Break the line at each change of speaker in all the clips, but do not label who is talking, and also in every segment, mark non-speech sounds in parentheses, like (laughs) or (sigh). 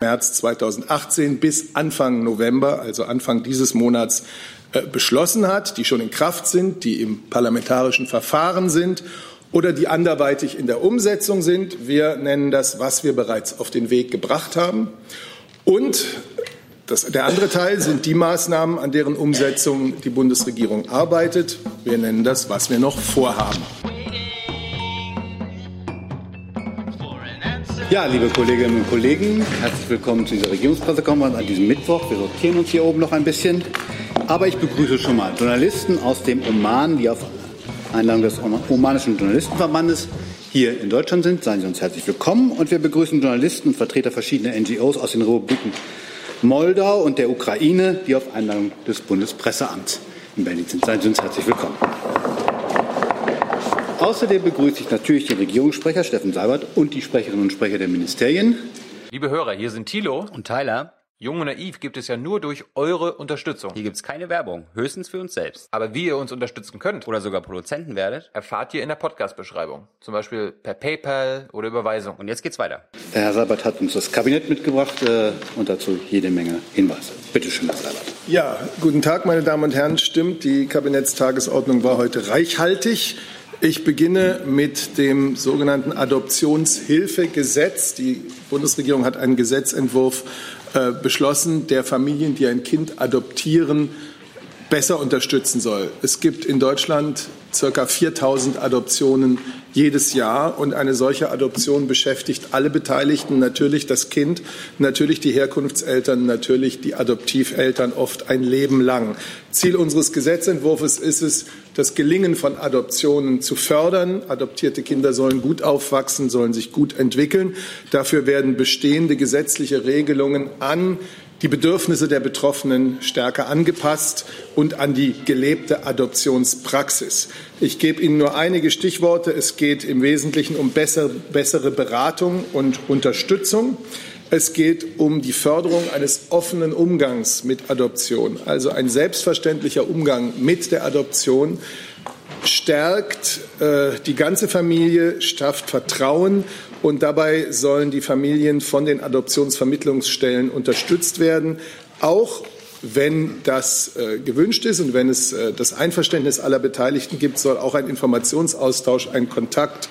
März 2018 bis Anfang November, also Anfang dieses Monats, äh, beschlossen hat, die schon in Kraft sind, die im parlamentarischen Verfahren sind oder die anderweitig in der Umsetzung sind. Wir nennen das, was wir bereits auf den Weg gebracht haben. Und das, der andere Teil sind die Maßnahmen, an deren Umsetzung die Bundesregierung arbeitet. Wir nennen das, was wir noch vorhaben.
Ja, liebe Kolleginnen und Kollegen, herzlich willkommen zu dieser Regierungspressekonferenz an diesem Mittwoch. Wir sortieren uns hier oben noch ein bisschen. Aber ich begrüße schon mal Journalisten aus dem Oman, die auf Einladung des Omanischen Journalistenverbandes hier in Deutschland sind. Seien Sie uns herzlich willkommen. Und wir begrüßen Journalisten und Vertreter verschiedener NGOs aus den Republiken Moldau und der Ukraine, die auf Einladung des Bundespresseamts in Berlin sind. Seien Sie uns herzlich willkommen. Außerdem begrüße ich natürlich den Regierungssprecher Steffen Seibert und die Sprecherinnen und Sprecher der Ministerien.
Liebe Hörer, hier sind Thilo
und Tyler.
Jung und Naiv gibt es ja nur durch eure Unterstützung.
Hier gibt es keine Werbung, höchstens für uns selbst.
Aber wie ihr uns unterstützen könnt
oder sogar Produzenten werdet,
erfahrt ihr in der Podcast-Beschreibung. Zum Beispiel per PayPal oder Überweisung.
Und jetzt geht's weiter.
Der Herr Seibert hat uns das Kabinett mitgebracht äh, und dazu jede Menge Hinweise. Bitte schön, Herr Seibert.
Ja, guten Tag, meine Damen und Herren. Stimmt, die Kabinettstagesordnung war heute reichhaltig. Ich beginne mit dem sogenannten Adoptionshilfegesetz. Die Bundesregierung hat einen Gesetzentwurf äh, beschlossen, der Familien, die ein Kind adoptieren, besser unterstützen soll. Es gibt in Deutschland circa 4000 Adoptionen jedes Jahr und eine solche Adoption beschäftigt alle Beteiligten, natürlich das Kind, natürlich die Herkunftseltern, natürlich die Adoptiveltern oft ein Leben lang. Ziel unseres Gesetzentwurfs ist es, das Gelingen von Adoptionen zu fördern. Adoptierte Kinder sollen gut aufwachsen, sollen sich gut entwickeln. Dafür werden bestehende gesetzliche Regelungen an die Bedürfnisse der Betroffenen stärker angepasst und an die gelebte Adoptionspraxis. Ich gebe Ihnen nur einige Stichworte. Es geht im Wesentlichen um bessere Beratung und Unterstützung. Es geht um die Förderung eines offenen Umgangs mit Adoption, also ein selbstverständlicher Umgang mit der Adoption stärkt äh, die ganze Familie, schafft Vertrauen und dabei sollen die Familien von den Adoptionsvermittlungsstellen unterstützt werden, auch wenn das äh, gewünscht ist und wenn es äh, das Einverständnis aller Beteiligten gibt, soll auch ein Informationsaustausch, ein Kontakt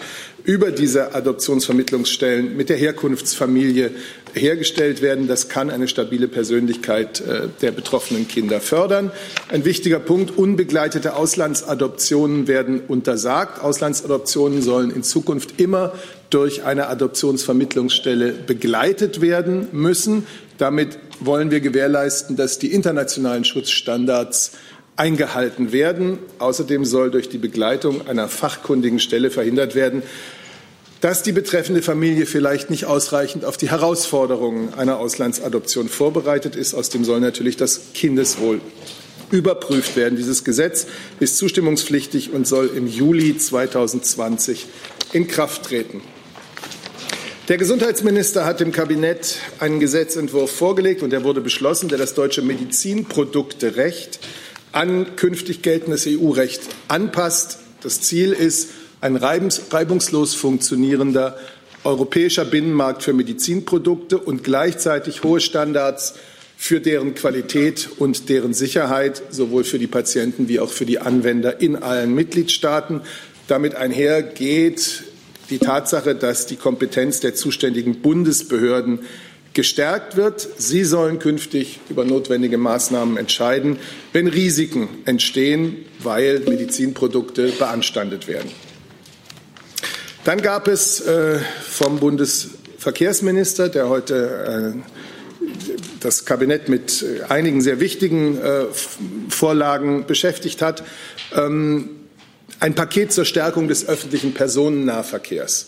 über diese Adoptionsvermittlungsstellen mit der Herkunftsfamilie hergestellt werden. Das kann eine stabile Persönlichkeit äh, der betroffenen Kinder fördern. Ein wichtiger Punkt, unbegleitete Auslandsadoptionen werden untersagt. Auslandsadoptionen sollen in Zukunft immer durch eine Adoptionsvermittlungsstelle begleitet werden müssen. Damit wollen wir gewährleisten, dass die internationalen Schutzstandards eingehalten werden. Außerdem soll durch die Begleitung einer fachkundigen Stelle verhindert werden, dass die betreffende Familie vielleicht nicht ausreichend auf die Herausforderungen einer Auslandsadoption vorbereitet ist. Außerdem soll natürlich das Kindeswohl überprüft werden. Dieses Gesetz ist zustimmungspflichtig und soll im Juli 2020 in Kraft treten. Der Gesundheitsminister hat dem Kabinett einen Gesetzentwurf vorgelegt und der wurde beschlossen, der das deutsche Medizinprodukterecht an künftig geltendes EU-Recht anpasst. Das Ziel ist ein reibungslos funktionierender europäischer Binnenmarkt für Medizinprodukte und gleichzeitig hohe Standards für deren Qualität und deren Sicherheit, sowohl für die Patienten wie auch für die Anwender in allen Mitgliedstaaten. Damit einher geht die Tatsache, dass die Kompetenz der zuständigen Bundesbehörden gestärkt wird. Sie sollen künftig über notwendige Maßnahmen entscheiden, wenn Risiken entstehen, weil Medizinprodukte beanstandet werden. Dann gab es äh, vom Bundesverkehrsminister, der heute äh, das Kabinett mit einigen sehr wichtigen äh, Vorlagen beschäftigt hat, ähm, ein Paket zur Stärkung des öffentlichen Personennahverkehrs.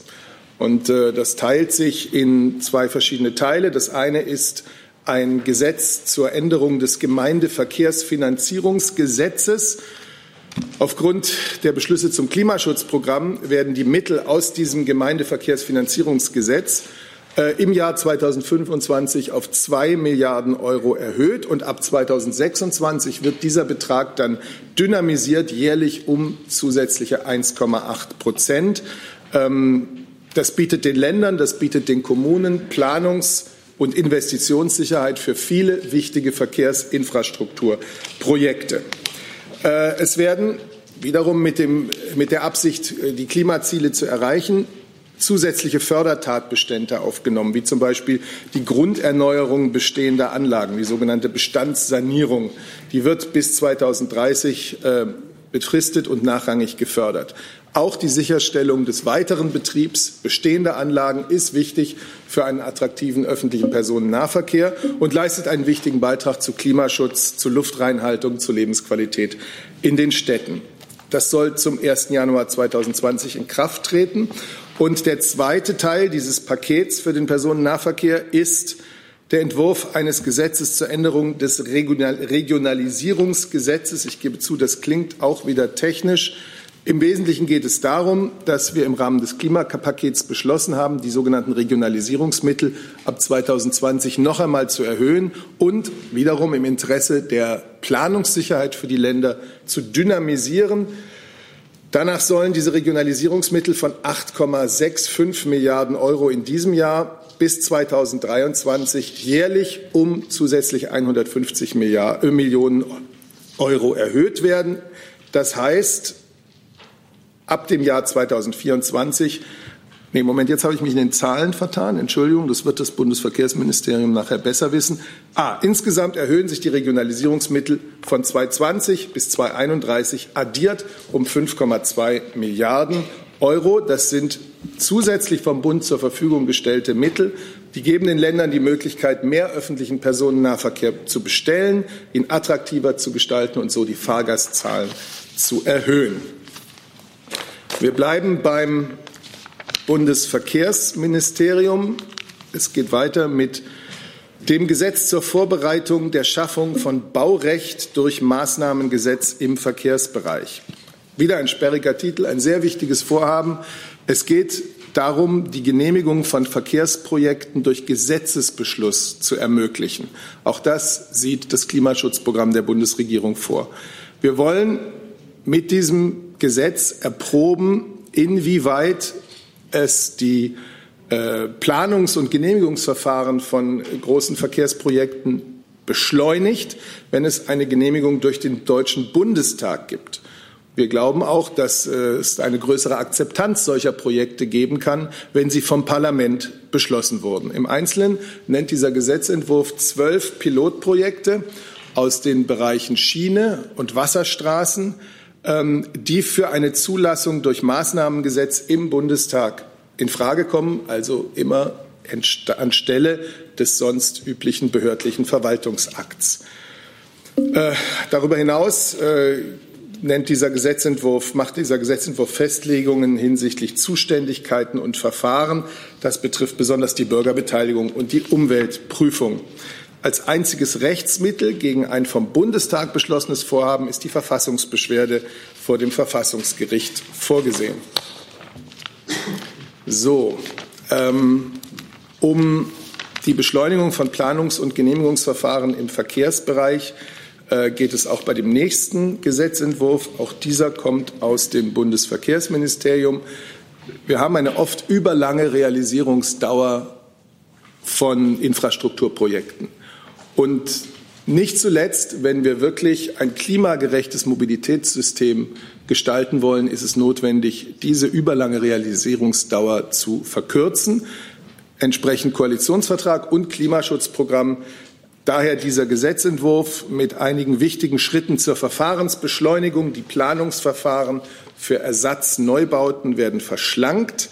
Und äh, das teilt sich in zwei verschiedene Teile. Das eine ist ein Gesetz zur Änderung des Gemeindeverkehrsfinanzierungsgesetzes. Aufgrund der Beschlüsse zum Klimaschutzprogramm werden die Mittel aus diesem Gemeindeverkehrsfinanzierungsgesetz im Jahr 2025 auf zwei Milliarden Euro erhöht und ab 2026 wird dieser Betrag dann dynamisiert jährlich um zusätzliche 1,8 Prozent. Ähm, das bietet den Ländern, das bietet den Kommunen Planungs und Investitionssicherheit für viele wichtige Verkehrsinfrastrukturprojekte. Äh, es werden wiederum mit, dem, mit der Absicht, äh, die Klimaziele zu erreichen, zusätzliche Fördertatbestände aufgenommen, wie zum Beispiel die Grunderneuerung bestehender Anlagen, die sogenannte Bestandssanierung. Die wird bis 2030 äh, befristet und nachrangig gefördert. Auch die Sicherstellung des weiteren Betriebs bestehender Anlagen ist wichtig für einen attraktiven öffentlichen Personennahverkehr und leistet einen wichtigen Beitrag zu Klimaschutz, zu Luftreinhaltung, zu Lebensqualität in den Städten. Das soll zum 1. Januar 2020 in Kraft treten. Und der zweite Teil dieses Pakets für den Personennahverkehr ist der Entwurf eines Gesetzes zur Änderung des Regionalisierungsgesetzes. Ich gebe zu, das klingt auch wieder technisch. Im Wesentlichen geht es darum, dass wir im Rahmen des Klimapakets beschlossen haben, die sogenannten Regionalisierungsmittel ab 2020 noch einmal zu erhöhen und wiederum im Interesse der Planungssicherheit für die Länder zu dynamisieren. Danach sollen diese Regionalisierungsmittel von 8,65 Milliarden Euro in diesem Jahr bis 2023 jährlich um zusätzlich 150 Milliarden, äh, Millionen Euro erhöht werden. Das heißt, ab dem Jahr 2024 Nee, Moment, jetzt habe ich mich in den Zahlen vertan. Entschuldigung, das wird das Bundesverkehrsministerium nachher besser wissen. Ah, insgesamt erhöhen sich die Regionalisierungsmittel von 2020 bis 2031 addiert um 5,2 Milliarden Euro. Das sind zusätzlich vom Bund zur Verfügung gestellte Mittel. Die geben den Ländern die Möglichkeit, mehr öffentlichen Personennahverkehr zu bestellen, ihn attraktiver zu gestalten und so die Fahrgastzahlen zu erhöhen. Wir bleiben beim Bundesverkehrsministerium. Es geht weiter mit dem Gesetz zur Vorbereitung der Schaffung von Baurecht durch Maßnahmengesetz im Verkehrsbereich. Wieder ein sperriger Titel, ein sehr wichtiges Vorhaben. Es geht darum, die Genehmigung von Verkehrsprojekten durch Gesetzesbeschluss zu ermöglichen. Auch das sieht das Klimaschutzprogramm der Bundesregierung vor. Wir wollen mit diesem Gesetz erproben, inwieweit es die äh, Planungs- und Genehmigungsverfahren von großen Verkehrsprojekten beschleunigt, wenn es eine Genehmigung durch den Deutschen Bundestag gibt. Wir glauben auch, dass äh, es eine größere Akzeptanz solcher Projekte geben kann, wenn sie vom Parlament beschlossen wurden. Im Einzelnen nennt dieser Gesetzentwurf zwölf Pilotprojekte aus den Bereichen Schiene und Wasserstraßen, die für eine Zulassung durch Maßnahmengesetz im Bundestag in Frage kommen, also immer anstelle des sonst üblichen behördlichen Verwaltungsakts. Äh, darüber hinaus äh, nennt dieser Gesetzentwurf, macht dieser Gesetzentwurf Festlegungen hinsichtlich Zuständigkeiten und Verfahren. Das betrifft besonders die Bürgerbeteiligung und die Umweltprüfung. Als einziges Rechtsmittel gegen ein vom Bundestag beschlossenes Vorhaben ist die Verfassungsbeschwerde vor dem Verfassungsgericht vorgesehen. So, ähm, um die Beschleunigung von Planungs- und Genehmigungsverfahren im Verkehrsbereich äh, geht es auch bei dem nächsten Gesetzentwurf. Auch dieser kommt aus dem Bundesverkehrsministerium. Wir haben eine oft überlange Realisierungsdauer von Infrastrukturprojekten. Und nicht zuletzt, wenn wir wirklich ein klimagerechtes Mobilitätssystem gestalten wollen, ist es notwendig, diese überlange Realisierungsdauer zu verkürzen. Entsprechend Koalitionsvertrag und Klimaschutzprogramm. Daher dieser Gesetzentwurf mit einigen wichtigen Schritten zur Verfahrensbeschleunigung. Die Planungsverfahren für Ersatzneubauten werden verschlankt.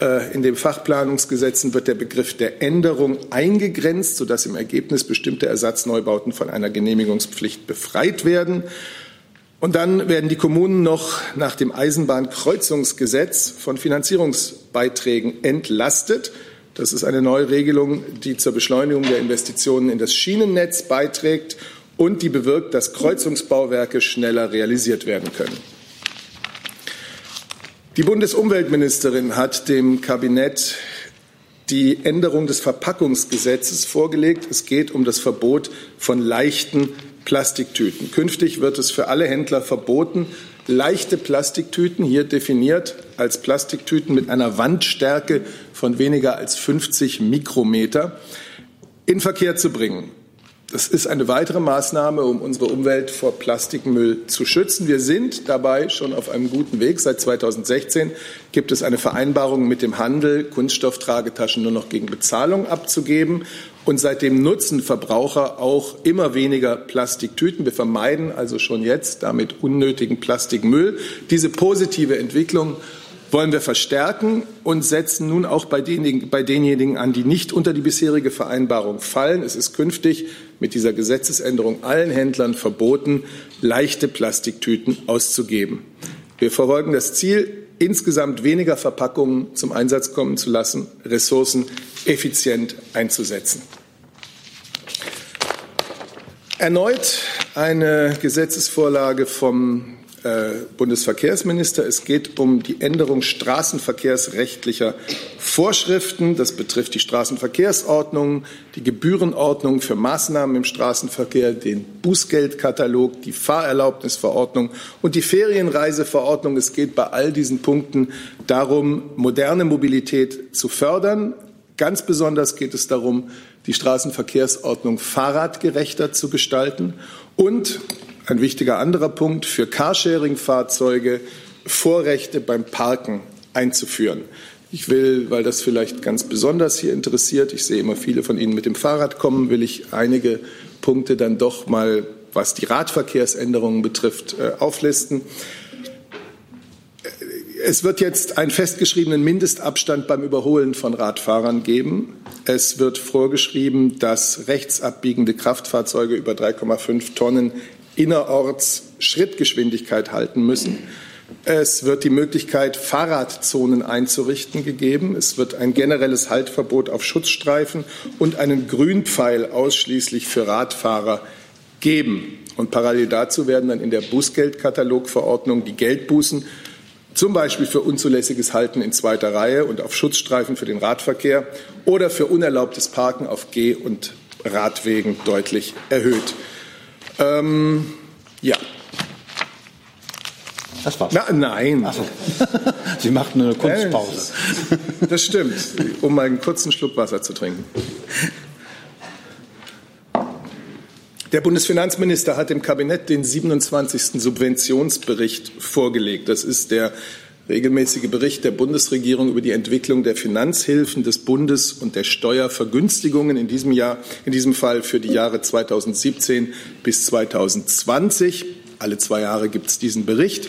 Äh, in den Fachplanungsgesetzen wird der Begriff der Änderung eingegrenzt, sodass im Ergebnis bestimmte Ersatzneubauten von einer Genehmigungspflicht befreit werden. Und dann werden die Kommunen noch nach dem Eisenbahnkreuzungsgesetz von Finanzierungsbeiträgen entlastet. Das ist eine neue Regelung, die zur Beschleunigung der Investitionen in das Schienennetz beiträgt und die bewirkt, dass Kreuzungsbauwerke schneller realisiert werden können. Die Bundesumweltministerin hat dem Kabinett die Änderung des Verpackungsgesetzes vorgelegt. Es geht um das Verbot von leichten Plastiktüten. Künftig wird es für alle Händler verboten, leichte Plastiktüten, hier definiert als Plastiktüten mit einer Wandstärke von weniger als 50 Mikrometer, in Verkehr zu bringen. Das ist eine weitere Maßnahme, um unsere Umwelt vor Plastikmüll zu schützen. Wir sind dabei schon auf einem guten Weg. Seit 2016 gibt es eine Vereinbarung mit dem Handel, Kunststofftragetaschen nur noch gegen Bezahlung abzugeben. Und seitdem nutzen Verbraucher auch immer weniger Plastiktüten. Wir vermeiden also schon jetzt damit unnötigen Plastikmüll. Diese positive Entwicklung wollen wir verstärken und setzen nun auch bei denjenigen, bei denjenigen an, die nicht unter die bisherige Vereinbarung fallen. Es ist künftig mit dieser Gesetzesänderung allen Händlern verboten, leichte Plastiktüten auszugeben. Wir verfolgen das Ziel, insgesamt weniger Verpackungen zum Einsatz kommen zu lassen, Ressourcen effizient einzusetzen. Erneut eine Gesetzesvorlage vom Bundesverkehrsminister. Es geht um die Änderung straßenverkehrsrechtlicher Vorschriften. Das betrifft die Straßenverkehrsordnung, die Gebührenordnung für Maßnahmen im Straßenverkehr, den Bußgeldkatalog, die Fahrerlaubnisverordnung und die Ferienreiseverordnung. Es geht bei all diesen Punkten darum, moderne Mobilität zu fördern. Ganz besonders geht es darum, die Straßenverkehrsordnung fahrradgerechter zu gestalten und ein wichtiger anderer Punkt für Carsharing-Fahrzeuge Vorrechte beim Parken einzuführen. Ich will, weil das vielleicht ganz besonders hier interessiert, ich sehe immer viele von Ihnen mit dem Fahrrad kommen, will ich einige Punkte dann doch mal, was die Radverkehrsänderungen betrifft, äh, auflisten. Es wird jetzt einen festgeschriebenen Mindestabstand beim Überholen von Radfahrern geben. Es wird vorgeschrieben, dass rechtsabbiegende Kraftfahrzeuge über 3,5 Tonnen innerorts Schrittgeschwindigkeit halten müssen. Es wird die Möglichkeit, Fahrradzonen einzurichten gegeben. Es wird ein generelles Haltverbot auf Schutzstreifen und einen Grünpfeil ausschließlich für Radfahrer geben. Und parallel dazu werden dann in der Bußgeldkatalogverordnung die Geldbußen zum Beispiel für unzulässiges Halten in zweiter Reihe und auf Schutzstreifen für den Radverkehr oder für unerlaubtes Parken auf Geh- und Radwegen deutlich erhöht. Ähm, ja.
Das war's.
Na, nein.
So. (laughs) Sie machten eine Kunstpause.
Das stimmt, um mal einen kurzen Schluck Wasser zu trinken. Der Bundesfinanzminister hat dem Kabinett den 27. Subventionsbericht vorgelegt. Das ist der regelmäßige Bericht der Bundesregierung über die Entwicklung der Finanzhilfen des Bundes und der Steuervergünstigungen in diesem Jahr, in diesem Fall für die Jahre 2017 bis 2020. Alle zwei Jahre gibt es diesen Bericht.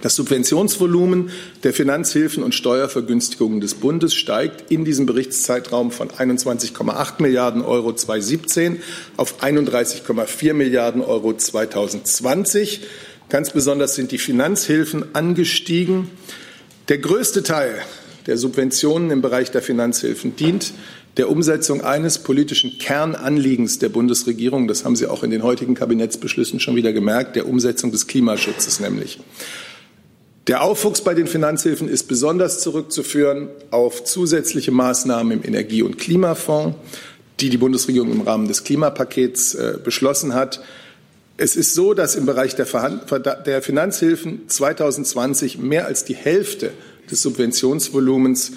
Das Subventionsvolumen der Finanzhilfen und Steuervergünstigungen des Bundes steigt in diesem Berichtszeitraum von 21,8 Milliarden Euro 2017 auf 31,4 Milliarden Euro 2020. Ganz besonders sind die Finanzhilfen angestiegen. Der größte Teil der Subventionen im Bereich der Finanzhilfen dient der Umsetzung eines politischen Kernanliegens der Bundesregierung. Das haben Sie auch in den heutigen Kabinettsbeschlüssen schon wieder gemerkt, der Umsetzung des Klimaschutzes nämlich. Der Aufwuchs bei den Finanzhilfen ist besonders zurückzuführen auf zusätzliche Maßnahmen im Energie- und Klimafonds, die die Bundesregierung im Rahmen des Klimapakets äh, beschlossen hat. Es ist so, dass im Bereich der, der Finanzhilfen 2020 mehr als die Hälfte des Subventionsvolumens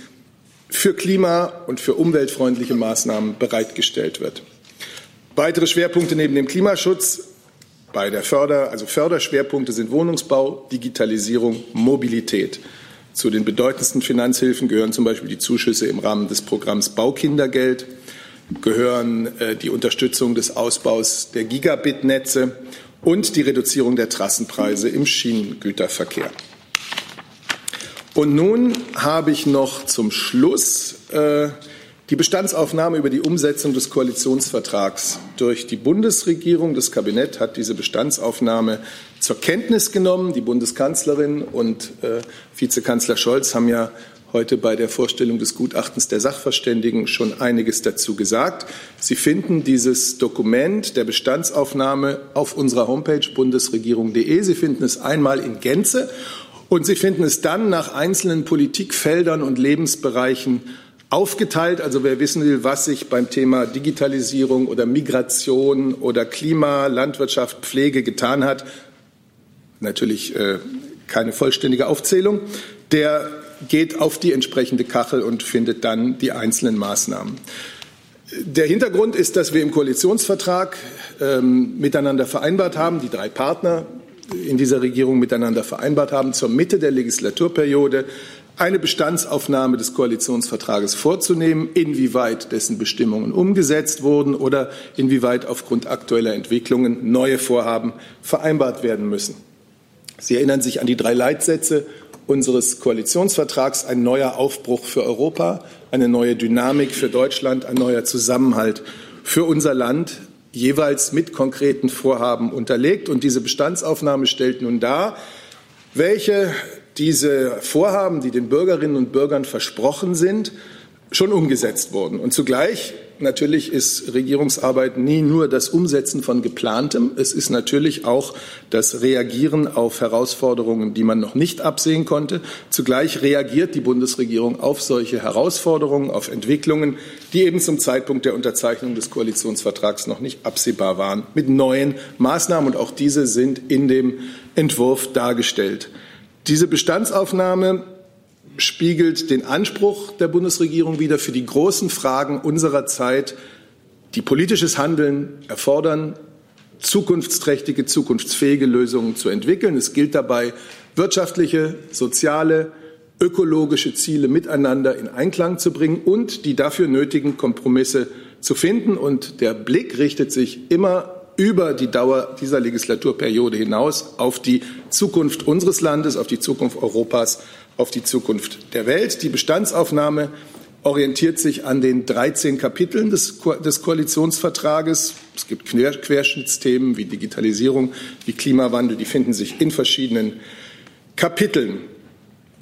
für klima- und für umweltfreundliche Maßnahmen bereitgestellt wird. Weitere Schwerpunkte neben dem Klimaschutz bei der Förder, also Förderschwerpunkte sind Wohnungsbau, Digitalisierung, Mobilität. Zu den bedeutendsten Finanzhilfen gehören zum Beispiel die Zuschüsse im Rahmen des Programms Baukindergeld, gehören äh, die Unterstützung des Ausbaus der Gigabit-Netze und die Reduzierung der Trassenpreise im Schienengüterverkehr. Und nun habe ich noch zum Schluss äh, die Bestandsaufnahme über die Umsetzung des Koalitionsvertrags durch die Bundesregierung. Das Kabinett hat diese Bestandsaufnahme zur Kenntnis genommen. Die Bundeskanzlerin und äh, Vizekanzler Scholz haben ja heute bei der Vorstellung des Gutachtens der Sachverständigen schon einiges dazu gesagt. Sie finden dieses Dokument der Bestandsaufnahme auf unserer Homepage bundesregierung.de. Sie finden es einmal in Gänze und Sie finden es dann nach einzelnen Politikfeldern und Lebensbereichen aufgeteilt. Also wer wissen will, was sich beim Thema Digitalisierung oder Migration oder Klima, Landwirtschaft, Pflege getan hat, natürlich äh, keine vollständige Aufzählung, der geht auf die entsprechende Kachel und findet dann die einzelnen Maßnahmen. Der Hintergrund ist, dass wir im Koalitionsvertrag ähm, miteinander vereinbart haben, die drei Partner in dieser Regierung miteinander vereinbart haben, zur Mitte der Legislaturperiode eine Bestandsaufnahme des Koalitionsvertrages vorzunehmen, inwieweit dessen Bestimmungen umgesetzt wurden oder inwieweit aufgrund aktueller Entwicklungen neue Vorhaben vereinbart werden müssen. Sie erinnern sich an die drei Leitsätze unseres Koalitionsvertrags, ein neuer Aufbruch für Europa, eine neue Dynamik für Deutschland, ein neuer Zusammenhalt für unser Land, jeweils mit konkreten Vorhaben unterlegt. Und diese Bestandsaufnahme stellt nun dar, welche diese Vorhaben, die den Bürgerinnen und Bürgern versprochen sind, schon umgesetzt wurden. Und zugleich natürlich ist Regierungsarbeit nie nur das Umsetzen von geplantem, es ist natürlich auch das Reagieren auf Herausforderungen, die man noch nicht absehen konnte. Zugleich reagiert die Bundesregierung auf solche Herausforderungen, auf Entwicklungen, die eben zum Zeitpunkt der Unterzeichnung des Koalitionsvertrags noch nicht absehbar waren, mit neuen Maßnahmen. Und auch diese sind in dem Entwurf dargestellt. Diese Bestandsaufnahme spiegelt den Anspruch der Bundesregierung wider, für die großen Fragen unserer Zeit, die politisches Handeln erfordern, zukunftsträchtige, zukunftsfähige Lösungen zu entwickeln. Es gilt dabei, wirtschaftliche, soziale, ökologische Ziele miteinander in Einklang zu bringen und die dafür nötigen Kompromisse zu finden. Und der Blick richtet sich immer über die Dauer dieser Legislaturperiode hinaus auf die Zukunft unseres Landes, auf die Zukunft Europas, auf die Zukunft der Welt. Die Bestandsaufnahme orientiert sich an den 13 Kapiteln des, Ko des Koalitionsvertrages. Es gibt Quer Querschnittsthemen wie Digitalisierung, wie Klimawandel, die finden sich in verschiedenen Kapiteln.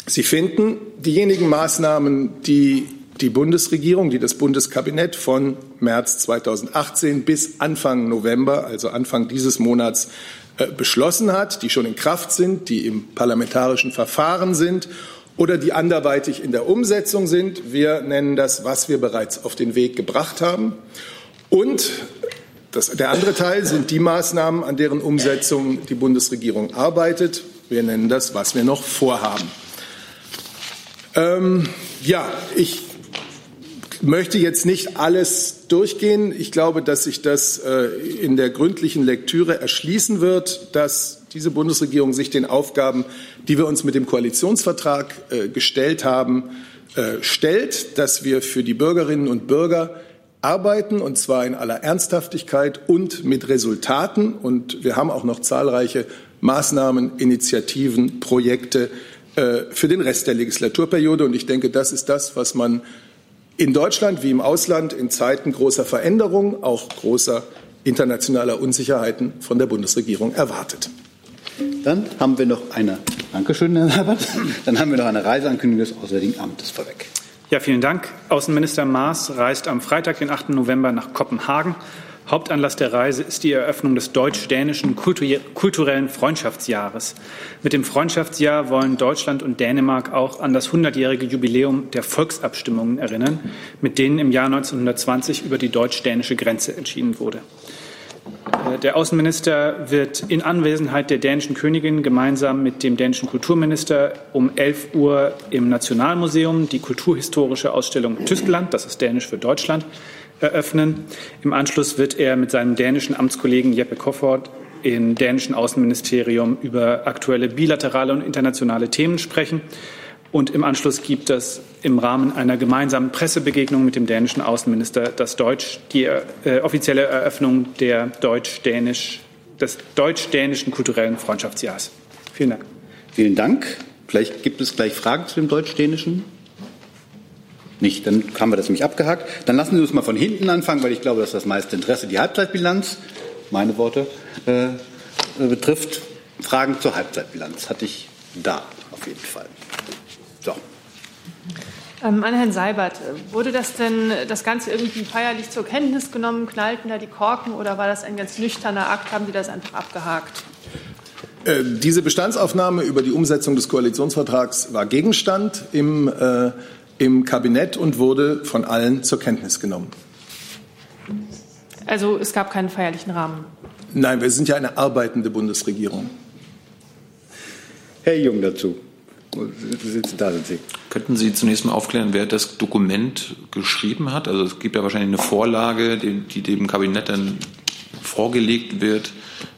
Sie finden diejenigen Maßnahmen, die die Bundesregierung, die das Bundeskabinett von März 2018 bis Anfang November, also Anfang dieses Monats, beschlossen hat, die schon in Kraft sind, die im parlamentarischen Verfahren sind oder die anderweitig in der Umsetzung sind. Wir nennen das, was wir bereits auf den Weg gebracht haben. Und das, der andere Teil sind die Maßnahmen, an deren Umsetzung die Bundesregierung arbeitet. Wir nennen das, was wir noch vorhaben. Ähm, ja, ich möchte jetzt nicht alles durchgehen. Ich glaube, dass sich das äh, in der gründlichen Lektüre erschließen wird, dass diese Bundesregierung sich den Aufgaben, die wir uns mit dem Koalitionsvertrag äh, gestellt haben, äh, stellt, dass wir für die Bürgerinnen und Bürger arbeiten, und zwar in aller Ernsthaftigkeit und mit Resultaten. Und wir haben auch noch zahlreiche Maßnahmen, Initiativen, Projekte für den Rest der Legislaturperiode. Und ich denke, das ist das, was man in Deutschland wie im Ausland in Zeiten großer Veränderung, auch großer internationaler Unsicherheiten von der Bundesregierung erwartet.
Dann haben wir noch eine, Dankeschön, Herr Herbert. Dann haben wir noch eine Reiseankündigung des Auswärtigen Amtes vorweg.
Ja, vielen Dank. Außenminister Maas reist am Freitag, den 8. November nach Kopenhagen. Hauptanlass der Reise ist die Eröffnung des deutsch-dänischen kulturellen Freundschaftsjahres. Mit dem Freundschaftsjahr wollen Deutschland und Dänemark auch an das 100-jährige Jubiläum der Volksabstimmungen erinnern, mit denen im Jahr 1920 über die deutsch-dänische Grenze entschieden wurde. Äh, der Außenminister wird in Anwesenheit der dänischen Königin gemeinsam mit dem dänischen Kulturminister um 11 Uhr im Nationalmuseum die kulturhistorische Ausstellung Tyskland, das ist dänisch für Deutschland, eröffnen. Im Anschluss wird er mit seinem dänischen Amtskollegen Jeppe Kofod im dänischen Außenministerium über aktuelle bilaterale und internationale Themen sprechen. Und im Anschluss gibt es im Rahmen einer gemeinsamen Pressebegegnung mit dem dänischen Außenminister das Deutsch, die äh, offizielle Eröffnung der Deutsch-Dänisch, des deutsch-dänischen kulturellen Freundschaftsjahres. Vielen Dank.
Vielen Dank. Vielleicht gibt es gleich Fragen zu dem deutsch-dänischen nicht. Dann haben wir das nämlich abgehakt. Dann lassen Sie uns mal von hinten anfangen, weil ich glaube, dass das meiste Interesse die Halbzeitbilanz, meine Worte, äh, betrifft. Fragen zur Halbzeitbilanz hatte ich da auf jeden Fall. So.
Ähm, an Herrn Seibert, wurde das denn das Ganze irgendwie feierlich zur Kenntnis genommen? Knallten da die Korken oder war das ein ganz nüchterner Akt? Haben Sie das einfach abgehakt?
Äh, diese Bestandsaufnahme über die Umsetzung des Koalitionsvertrags war Gegenstand im äh, im Kabinett und wurde von allen zur Kenntnis genommen.
Also es gab keinen feierlichen Rahmen.
Nein, wir sind ja eine arbeitende Bundesregierung.
Herr Jung dazu. Da sind Sie.
Könnten Sie zunächst mal aufklären, wer das Dokument geschrieben hat? Also es gibt ja wahrscheinlich eine Vorlage, die, die dem Kabinett dann vorgelegt wird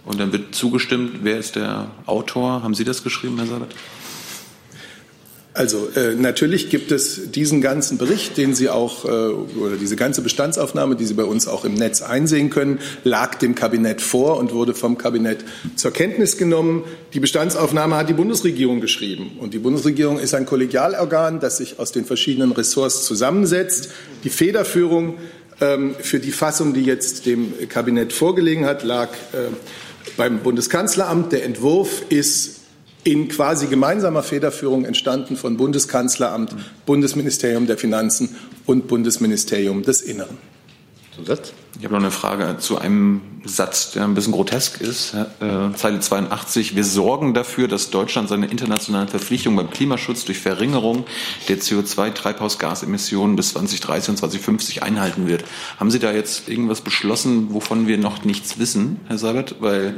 und dann wird zugestimmt. Wer ist der Autor? Haben Sie das geschrieben, Herr Sabat?
Also äh, natürlich gibt es diesen ganzen Bericht, den Sie auch äh, oder diese ganze Bestandsaufnahme, die Sie bei uns auch im Netz einsehen können, lag dem Kabinett vor und wurde vom Kabinett zur Kenntnis genommen. Die Bestandsaufnahme hat die Bundesregierung geschrieben und die Bundesregierung ist ein Kollegialorgan, das sich aus den verschiedenen Ressorts zusammensetzt. Die Federführung ähm, für die Fassung, die jetzt dem Kabinett vorgelegen hat, lag äh, beim Bundeskanzleramt. Der Entwurf ist in quasi gemeinsamer Federführung entstanden von Bundeskanzleramt, Bundesministerium der Finanzen und Bundesministerium des Inneren.
Zusatz? Ich habe noch eine Frage zu einem Satz, der ein bisschen grotesk ist. Äh, Zeile 82. Wir sorgen dafür, dass Deutschland seine internationalen Verpflichtungen beim Klimaschutz durch Verringerung der CO2-Treibhausgasemissionen bis 2030 und 2050 einhalten wird. Haben Sie da jetzt irgendwas beschlossen, wovon wir noch nichts wissen, Herr Seibert? Weil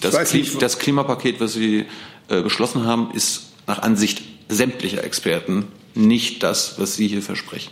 das, Kli das Klimapaket, was Sie beschlossen haben, ist nach Ansicht sämtlicher Experten nicht das, was Sie hier versprechen.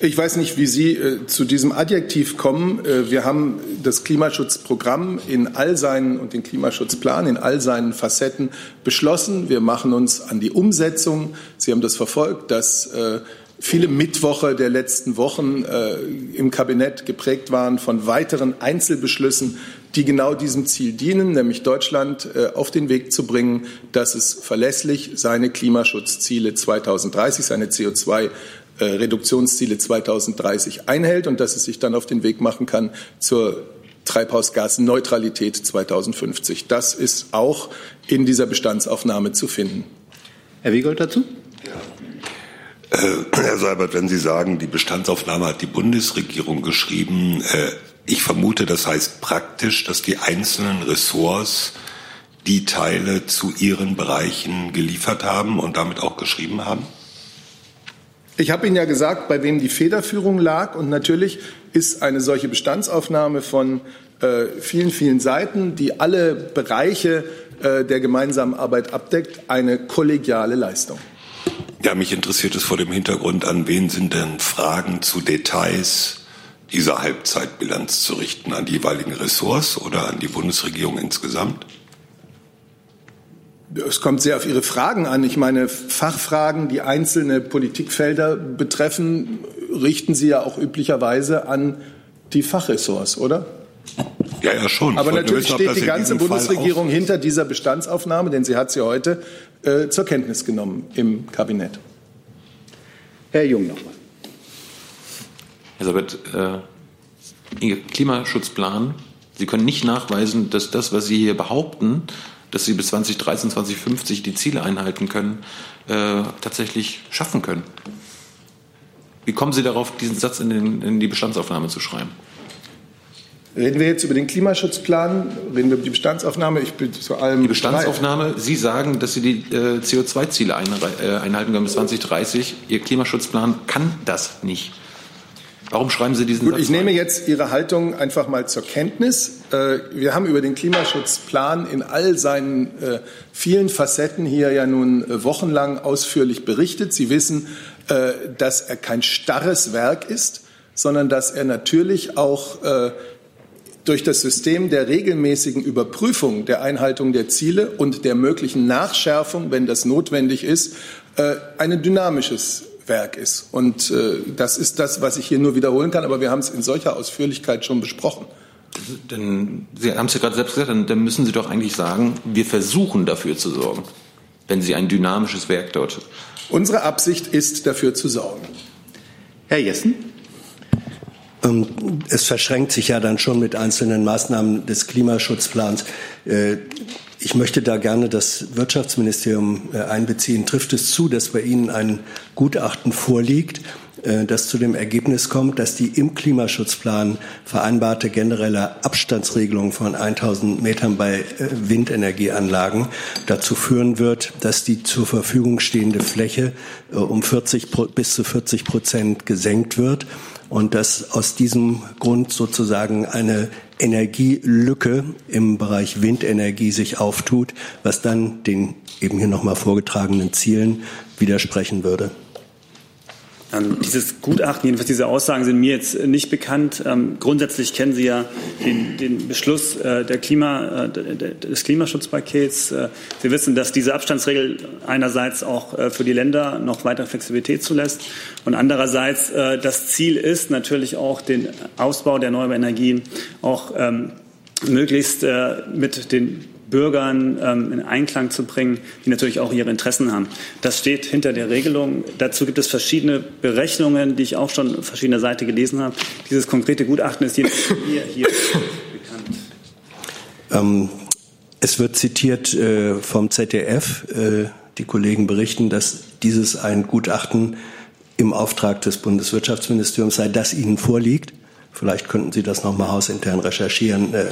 Ich weiß nicht, wie Sie äh, zu diesem Adjektiv kommen. Äh, wir haben das Klimaschutzprogramm in all seinen und den Klimaschutzplan in all seinen Facetten beschlossen. Wir machen uns an die Umsetzung. Sie haben das verfolgt, dass äh, viele Mittwoche der letzten Wochen äh, im Kabinett geprägt waren von weiteren Einzelbeschlüssen, die genau diesem Ziel dienen, nämlich Deutschland äh, auf den Weg zu bringen, dass es verlässlich seine Klimaschutzziele 2030, seine CO2 Reduktionsziele 2030 einhält und dass es sich dann auf den Weg machen kann zur Treibhausgasneutralität 2050. Das ist auch in dieser Bestandsaufnahme zu finden.
Herr Wiegold dazu?
Äh, Herr Seibert, wenn Sie sagen, die Bestandsaufnahme hat die Bundesregierung geschrieben, äh, ich vermute, das heißt praktisch, dass die einzelnen Ressorts die Teile zu ihren Bereichen geliefert haben und damit auch geschrieben haben?
Ich habe Ihnen ja gesagt, bei wem die Federführung lag. Und natürlich ist eine solche Bestandsaufnahme von äh, vielen, vielen Seiten, die alle Bereiche äh, der gemeinsamen Arbeit abdeckt, eine kollegiale Leistung.
Ja, mich interessiert es vor dem Hintergrund, an wen sind denn Fragen zu Details dieser Halbzeitbilanz zu richten? An die jeweiligen Ressorts oder an die Bundesregierung insgesamt?
Es kommt sehr auf Ihre Fragen an. Ich meine, Fachfragen, die einzelne Politikfelder betreffen, richten Sie ja auch üblicherweise an die Fachressorts, oder?
Ja, ja, schon.
Aber natürlich wissen, steht die ganze Bundesregierung hinter dieser Bestandsaufnahme, denn sie hat sie heute äh, zur Kenntnis genommen im Kabinett.
Herr Jung nochmal.
Elisabeth, äh, Ihr Klimaschutzplan, Sie können nicht nachweisen, dass das, was Sie hier behaupten, dass Sie bis 2030, 2050 die Ziele einhalten können, äh, tatsächlich schaffen können. Wie kommen Sie darauf, diesen Satz in, den, in die Bestandsaufnahme zu schreiben?
Reden wir jetzt über den Klimaschutzplan? Reden wir über die Bestandsaufnahme? Ich bin zu allem.
Die Bestandsaufnahme, bereit. Sie sagen, dass Sie die äh, CO2-Ziele ein, äh, einhalten können bis 2030. Ihr Klimaschutzplan kann das nicht. Warum schreiben Sie diesen
Gut,
Satz
ich nehme jetzt Ihre Haltung einfach mal zur Kenntnis. Äh, wir haben über den Klimaschutzplan in all seinen äh, vielen Facetten hier ja nun äh, wochenlang ausführlich berichtet. Sie wissen, dass er kein starres Werk ist, sondern dass er natürlich auch durch das System der regelmäßigen Überprüfung der Einhaltung der Ziele und der möglichen Nachschärfung, wenn das notwendig ist, ein dynamisches Werk ist. Und äh, das ist das, was ich hier nur wiederholen kann, aber wir haben es in solcher Ausführlichkeit schon besprochen.
Denn Sie haben es ja gerade selbst gesagt, dann, dann müssen Sie doch eigentlich sagen, wir versuchen dafür zu sorgen, wenn Sie ein dynamisches Werk dort.
Unsere Absicht ist, dafür zu sorgen.
Herr Jessen?
Ähm, es verschränkt sich ja dann schon mit einzelnen Maßnahmen des Klimaschutzplans. Äh, ich möchte da gerne das Wirtschaftsministerium äh, einbeziehen. Trifft es zu, dass bei Ihnen ein Gutachten vorliegt, äh, das zu dem Ergebnis kommt, dass die im Klimaschutzplan vereinbarte generelle Abstandsregelung von 1000 Metern bei Windenergieanlagen dazu führen wird, dass die zur Verfügung stehende Fläche um 40 bis zu 40 Prozent gesenkt wird und dass aus diesem Grund sozusagen eine Energielücke im Bereich Windenergie sich auftut, was dann den eben hier nochmal vorgetragenen Zielen widersprechen würde.
Ähm, dieses Gutachten, jedenfalls diese Aussagen sind mir jetzt nicht bekannt. Ähm, grundsätzlich kennen Sie ja den, den Beschluss äh, der Klima, äh, des Klimaschutzpakets. Äh, Sie wissen, dass diese Abstandsregel einerseits auch äh, für die Länder noch weitere Flexibilität zulässt und andererseits äh, das Ziel ist natürlich auch den Ausbau der erneuerbaren Energien auch ähm, möglichst äh, mit den Bürgern ähm, in Einklang zu bringen, die natürlich auch ihre Interessen haben. Das steht hinter der Regelung. Dazu gibt es verschiedene Berechnungen, die ich auch schon auf verschiedener Seite gelesen habe. Dieses konkrete Gutachten ist hier, hier bekannt.
Ähm, es wird zitiert äh, vom ZDF. Äh, die Kollegen berichten, dass dieses ein Gutachten im Auftrag des Bundeswirtschaftsministeriums sei, das ihnen vorliegt. Vielleicht könnten Sie das nochmal hausintern recherchieren, äh, äh,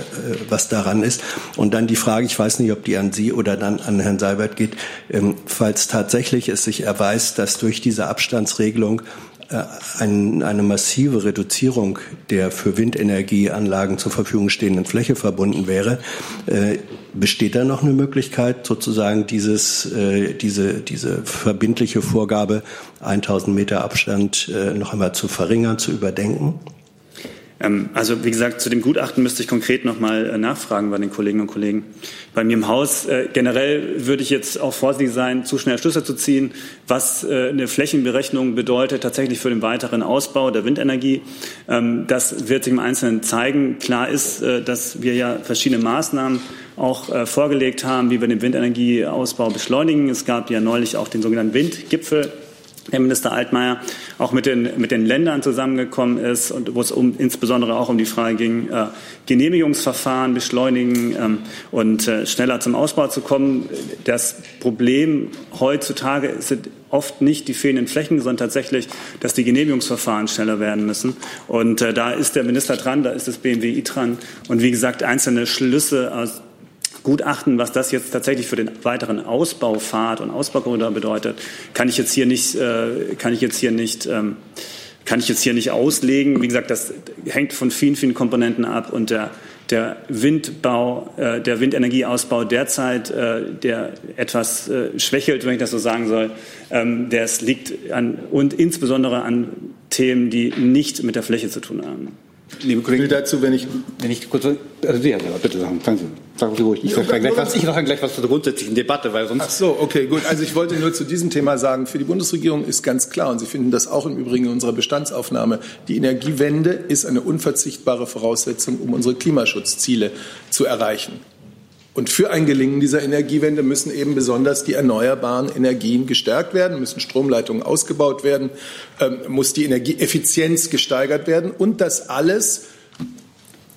was daran ist. Und dann die Frage, ich weiß nicht, ob die an Sie oder dann an Herrn Seibert geht, ähm, falls tatsächlich es sich erweist, dass durch diese Abstandsregelung äh, ein, eine massive Reduzierung der für Windenergieanlagen zur Verfügung stehenden Fläche verbunden wäre, äh, besteht da noch eine Möglichkeit, sozusagen dieses, äh, diese, diese verbindliche Vorgabe 1000 Meter Abstand äh, noch einmal zu verringern, zu überdenken?
Ähm, also wie gesagt, zu dem Gutachten müsste ich konkret nochmal äh, nachfragen bei den Kolleginnen und Kollegen. Bei mir im Haus äh, generell würde ich jetzt auch vorsichtig sein, zu schnell Schlüsse zu ziehen, was äh, eine Flächenberechnung bedeutet tatsächlich für den weiteren Ausbau der Windenergie. Ähm, das wird sich im Einzelnen zeigen. Klar ist, dass wir ja verschiedene Maßnahmen auch vorgelegt haben, wie wir den Windenergieausbau beschleunigen. Es gab ja neulich auch den sogenannten Windgipfel Herr Minister Altmaier auch mit den, mit den Ländern zusammengekommen ist und wo es um, insbesondere auch um die Frage ging, äh, Genehmigungsverfahren beschleunigen ähm, und äh, schneller zum Ausbau zu kommen. Das Problem heutzutage sind oft nicht die fehlenden Flächen, sondern tatsächlich, dass die Genehmigungsverfahren schneller werden müssen. Und äh, da ist der Minister dran, da ist das BMWI dran. Und wie gesagt, einzelne Schlüsse aus Gutachten, was das jetzt tatsächlich für den weiteren Ausbaufahrt und Ausbaukorridor bedeutet, kann ich jetzt hier nicht, äh, kann ich jetzt hier nicht, ähm, kann ich jetzt hier nicht auslegen. Wie gesagt, das hängt von vielen, vielen Komponenten ab und der der Windbau, äh, der Windenergieausbau derzeit, äh, der etwas äh, schwächelt, wenn ich das so sagen soll, ähm, das liegt an und insbesondere an Themen, die nicht mit der Fläche zu tun haben.
Liebe Kollegen, ich will dazu, wenn ich,
wenn ich kurz, also Sie, Herr Seller, bitte sagen, sagen Sie, sagen Sie ruhig. Ich sage gleich was, ich sage gleich was zur grundsätzlichen Debatte, weil sonst.
Ach so, okay, gut. Also ich wollte nur zu diesem Thema sagen, für die Bundesregierung ist ganz klar, und Sie finden das auch im Übrigen in unserer Bestandsaufnahme, die Energiewende ist eine unverzichtbare Voraussetzung, um unsere Klimaschutzziele zu erreichen. Und für ein Gelingen dieser Energiewende müssen eben besonders die erneuerbaren Energien gestärkt werden, müssen Stromleitungen ausgebaut werden, ähm, muss die Energieeffizienz gesteigert werden und das alles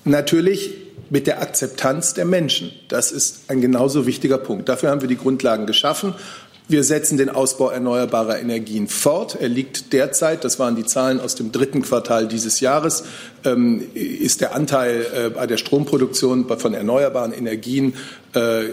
natürlich mit der Akzeptanz der Menschen. Das ist ein genauso wichtiger Punkt. Dafür haben wir die Grundlagen geschaffen. Wir setzen den Ausbau erneuerbarer Energien fort. Er liegt derzeit, das waren die Zahlen aus dem dritten Quartal dieses Jahres, ähm, ist der Anteil äh, bei der Stromproduktion von erneuerbaren Energien äh,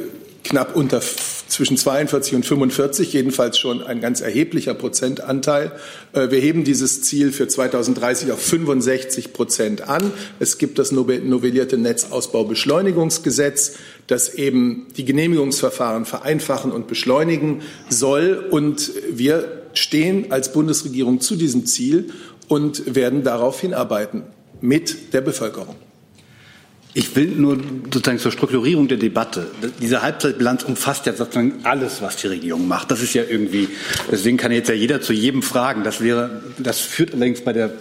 knapp unter zwischen 42 und 45, jedenfalls schon ein ganz erheblicher Prozentanteil. Äh, wir heben dieses Ziel für 2030 auf 65 Prozent an. Es gibt das novellierte Netzausbaubeschleunigungsgesetz, das eben die Genehmigungsverfahren vereinfachen und beschleunigen soll. Und wir stehen als Bundesregierung zu diesem Ziel und werden darauf hinarbeiten mit der Bevölkerung.
Ich will nur sozusagen zur Strukturierung der Debatte. Diese Halbzeitbilanz umfasst ja sozusagen alles, was die Regierung macht. Das ist ja irgendwie, deswegen kann jetzt ja jeder zu jedem fragen. Das wäre, das führt allerdings bei der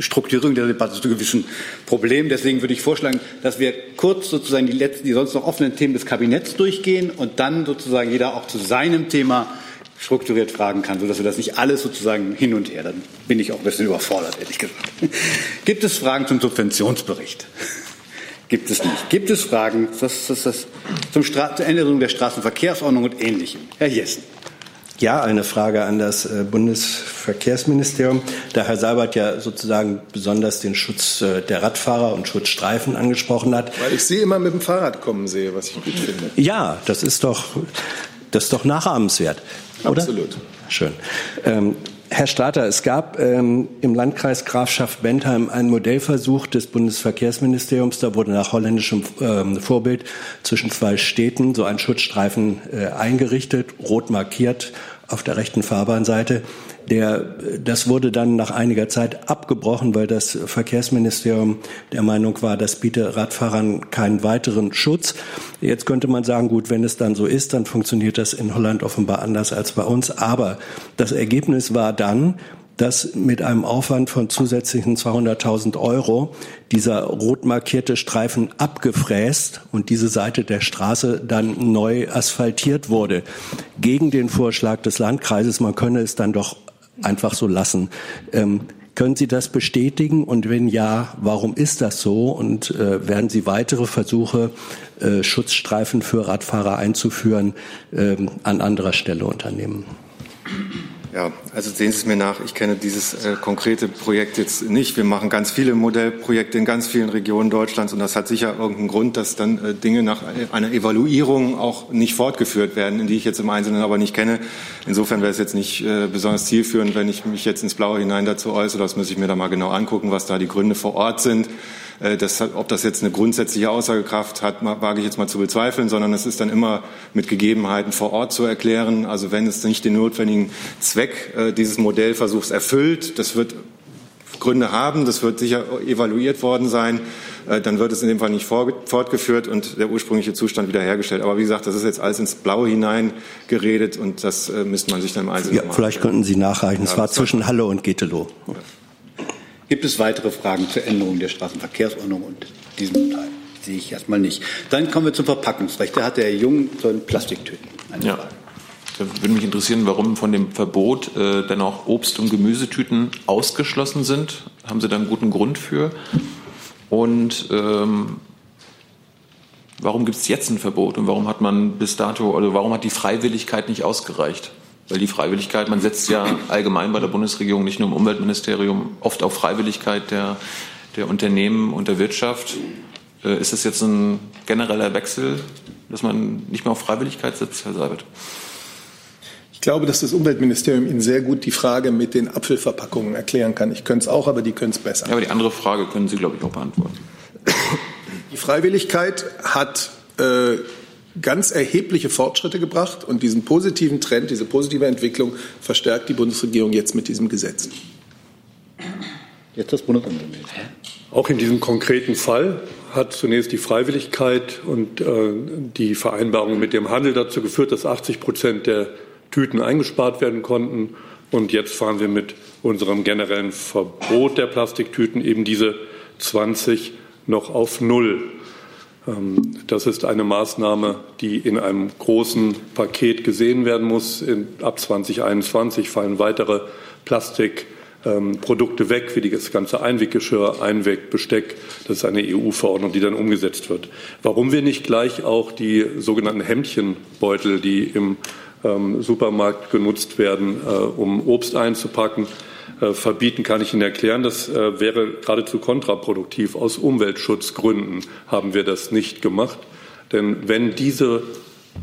Strukturierung der Debatte zu gewissen Problemen. Deswegen würde ich vorschlagen, dass wir kurz sozusagen die letzten, die sonst noch offenen Themen des Kabinetts durchgehen und dann sozusagen jeder auch zu seinem Thema strukturiert fragen kann, sodass wir das nicht alles sozusagen hin und her, dann bin ich auch ein bisschen überfordert, ehrlich gesagt. (laughs) Gibt es Fragen zum Subventionsbericht? (laughs) Gibt es nicht. Gibt es Fragen das, das, das, zum Stra zur Änderung der Straßenverkehrsordnung und Ähnlichem? Herr Jessen.
Ja, eine Frage an das äh, Bundesverkehrsministerium. Da Herr Seibert ja sozusagen besonders den Schutz äh, der Radfahrer und Schutzstreifen angesprochen hat.
Weil ich Sie immer mit dem Fahrrad kommen sehe, was ich gut finde.
Ja, das ist doch, das ist doch nachahmenswert. Oder?
Absolut.
Schön. Ähm, Herr Strater, es gab ähm, im Landkreis Grafschaft-Bentheim einen Modellversuch des Bundesverkehrsministeriums. Da wurde nach holländischem ähm, Vorbild zwischen zwei Städten so ein Schutzstreifen äh, eingerichtet, rot markiert auf der rechten Fahrbahnseite. Der, das wurde dann nach einiger Zeit abgebrochen, weil das Verkehrsministerium der Meinung war, das biete Radfahrern keinen weiteren Schutz. Jetzt könnte man sagen, gut, wenn es dann so ist, dann funktioniert das in Holland offenbar anders als bei uns. Aber das Ergebnis war dann, dass mit einem Aufwand von zusätzlichen 200.000 Euro dieser rot markierte Streifen abgefräst und diese Seite der Straße dann neu asphaltiert wurde. Gegen den Vorschlag des Landkreises, man könne es dann doch einfach so lassen. Ähm, können Sie das bestätigen? Und wenn ja, warum ist das so? Und äh, werden Sie weitere Versuche, äh, Schutzstreifen für Radfahrer einzuführen, äh, an anderer Stelle unternehmen?
Ja, also sehen Sie es mir nach. Ich kenne dieses äh, konkrete Projekt jetzt nicht. Wir machen ganz viele Modellprojekte in ganz vielen Regionen Deutschlands und das hat sicher irgendeinen Grund, dass dann äh, Dinge nach einer Evaluierung auch nicht fortgeführt werden, die ich jetzt im Einzelnen aber nicht kenne. Insofern wäre es jetzt nicht äh, besonders zielführend, wenn ich mich jetzt ins Blaue hinein dazu äußere. Das muss ich mir da mal genau angucken, was da die Gründe vor Ort sind. Äh, das, ob das jetzt eine grundsätzliche Aussagekraft hat, wage ich jetzt mal zu bezweifeln, sondern es ist dann immer mit Gegebenheiten vor Ort zu erklären. Also wenn es nicht den notwendigen Zweck äh, dieses Modellversuchs erfüllt, das wird Gründe haben, das wird sicher evaluiert worden sein, äh, dann wird es in dem Fall nicht fortgeführt und der ursprüngliche Zustand wiederhergestellt. Aber wie gesagt, das ist jetzt alles ins Blaue hinein geredet und das müsste man sich dann im Einzelnen
ja, Vielleicht könnten Sie nachreichen. Es war zwischen Halle und Getelow. Ja.
Gibt es weitere Fragen zur Änderung der Straßenverkehrsordnung und diesem Teil? Sehe ich erstmal nicht. Dann kommen wir zum Verpackungsrecht. Da hat der Herr Jung zu den Plastiktüten
eine ja. Frage. Da würde mich interessieren, warum von dem Verbot äh, dann auch Obst- und Gemüsetüten ausgeschlossen sind. Haben Sie da einen guten Grund für? Und ähm, warum gibt es jetzt ein Verbot und warum hat man bis dato, oder warum hat die Freiwilligkeit nicht ausgereicht? Weil die Freiwilligkeit, man setzt ja allgemein bei der Bundesregierung, nicht nur im Umweltministerium, oft auf Freiwilligkeit der, der Unternehmen und der Wirtschaft. Äh, ist das jetzt ein genereller Wechsel, dass man nicht mehr auf Freiwilligkeit setzt, Herr Seibert?
Ich glaube, dass das Umweltministerium Ihnen sehr gut die Frage mit den Apfelverpackungen erklären kann. Ich könnte es auch, aber die können es besser.
Ja, aber die andere Frage können Sie, glaube ich, auch beantworten.
Die Freiwilligkeit hat äh, ganz erhebliche Fortschritte gebracht und diesen positiven Trend, diese positive Entwicklung verstärkt die Bundesregierung jetzt mit diesem Gesetz.
Jetzt das Bundesumweltministerium.
Auch in diesem konkreten Fall hat zunächst die Freiwilligkeit und äh, die Vereinbarung mit dem Handel dazu geführt, dass 80 Prozent der Tüten eingespart werden konnten. Und jetzt fahren wir mit unserem generellen Verbot der Plastiktüten eben diese 20 noch auf Null. Ähm, das ist eine Maßnahme, die in einem großen Paket gesehen werden muss. ab 2021 fallen weitere Plastikprodukte weg, wie das ganze Einweggeschirr, Einwegbesteck. Das ist eine EU-Verordnung, die dann umgesetzt wird. Warum wir nicht gleich auch die sogenannten Hemdchenbeutel, die im ähm, Supermarkt genutzt werden, äh, um Obst einzupacken, verbieten, kann ich Ihnen erklären. Das äh, wäre geradezu kontraproduktiv. Aus Umweltschutzgründen haben wir das nicht gemacht. Denn wenn diese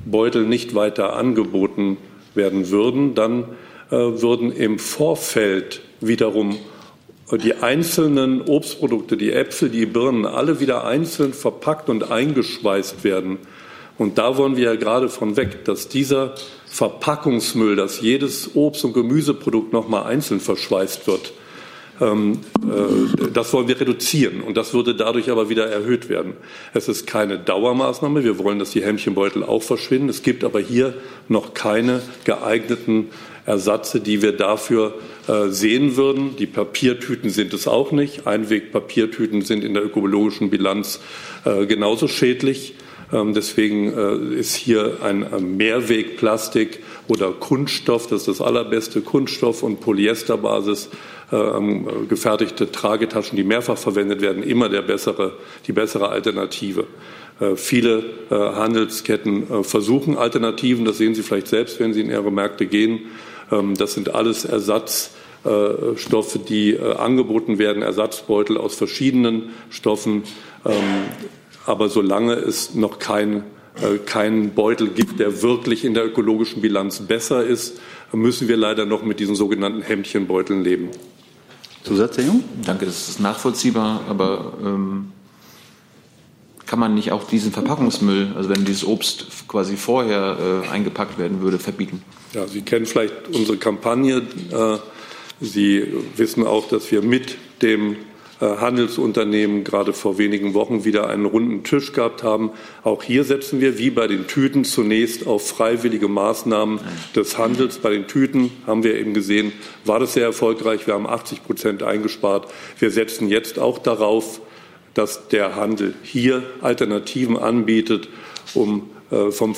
Beutel nicht weiter angeboten werden würden, dann äh, würden im Vorfeld wiederum die einzelnen Obstprodukte, die Äpfel, die Birnen, alle wieder einzeln verpackt und eingeschweißt werden. Und da wollen wir ja gerade von weg, dass dieser Verpackungsmüll, dass jedes Obst- und Gemüseprodukt nochmal einzeln verschweißt wird. Ähm, äh, das wollen wir reduzieren und das würde dadurch aber wieder erhöht werden. Es ist keine Dauermaßnahme. Wir wollen, dass die Hämmchenbeutel auch verschwinden. Es gibt aber hier noch keine geeigneten Ersatze, die wir dafür äh, sehen würden. Die Papiertüten sind es auch nicht. Einwegpapiertüten sind in der ökologischen Bilanz äh, genauso schädlich. Ähm, deswegen äh, ist hier ein Mehrwegplastik oder Kunststoff, das ist das allerbeste Kunststoff und Polyesterbasis ähm, gefertigte Tragetaschen, die mehrfach verwendet werden, immer der bessere, die bessere Alternative. Äh, viele äh, Handelsketten versuchen Alternativen, das sehen Sie vielleicht selbst, wenn Sie in Ihre Märkte gehen. Ähm, das sind alles Ersatzstoffe, die angeboten werden, Ersatzbeutel aus verschiedenen Stoffen. Aber solange es noch kein äh, keinen Beutel gibt, der wirklich in der ökologischen Bilanz besser ist, müssen wir leider noch mit diesen sogenannten Hemdchenbeuteln leben.
Zusatzerhebung? Danke, das ist nachvollziehbar, aber ähm, kann man nicht auch diesen Verpackungsmüll, also wenn dieses Obst quasi vorher äh, eingepackt werden würde, verbieten?
Ja, Sie kennen vielleicht unsere Kampagne. Äh, Sie wissen auch, dass wir mit dem Handelsunternehmen gerade vor wenigen Wochen wieder einen runden Tisch gehabt haben. Auch hier setzen wir, wie bei den Tüten, zunächst auf freiwillige Maßnahmen des Handels. Bei den Tüten haben wir eben gesehen, war das sehr erfolgreich. Wir haben 80 Prozent eingespart. Wir setzen jetzt auch darauf, dass der Handel hier Alternativen anbietet, um äh, vom